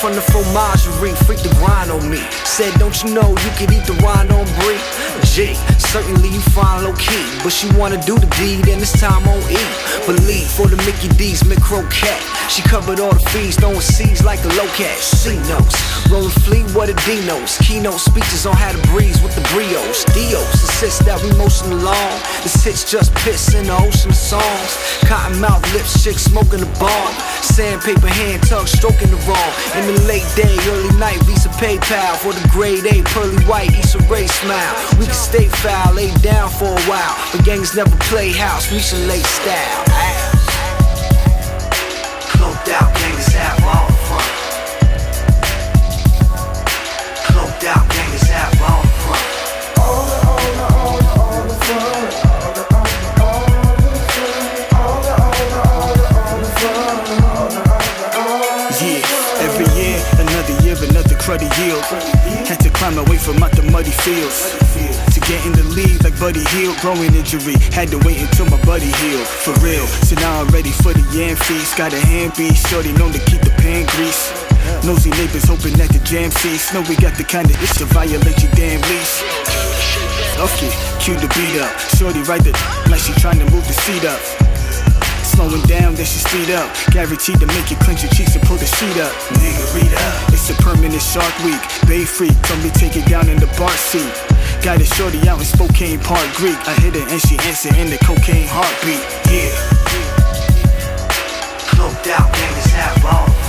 From the fromagerie, freak the grind on me. Said, don't you know you could eat the rind on brie? G, certainly you find low key, but she wanna do the deed and it's time on E. Believe for the Mickey D's, micro cat. She covered all the fees, throwing seeds like a low cat. C notes, rolling fleet, what a D notes. Keynote speeches on how to breeze with the brios. Dios insist that we motion along. This hit's just piss in the ocean of songs. Cotton mouth lips, chick smoking the bomb. Sandpaper hand tug, stroking the wrong. Late day, early night, Visa PayPal for the grade A, pearly white, Issa Rae smile. We can stay foul, lay down for a while. But gangs never play house, we should lay style. Cloaked out, yield. Had to climb away from out the muddy fields. To get in the lead like Buddy Hield, growing injury. Had to wait until my buddy healed. For real. So now I'm ready for the yam feast. Got a hand beast, shorty known to keep the pan grease. Nosy neighbors hoping that the jam cease. Know we got the kind of itch to violate your damn lease. Okay, cue the beat up. Shorty right the like she trying to move the seat up slowing down, then she speed up. Guaranteed to make you clench your cheeks and pull the sheet up. Nigga, read up. It's a permanent shark week. Bay freak, come me take it down in the bar seat. Got a shorty out in Spokane Park Greek. I hit her and she answered in the cocaine heartbeat. Yeah. Cloaked out, gangsters have all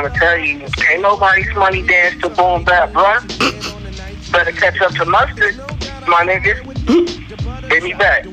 trying to tell you, ain't nobody's money dance to boom bap, bruh. Better catch up to mustard, my nigga. Hit me back.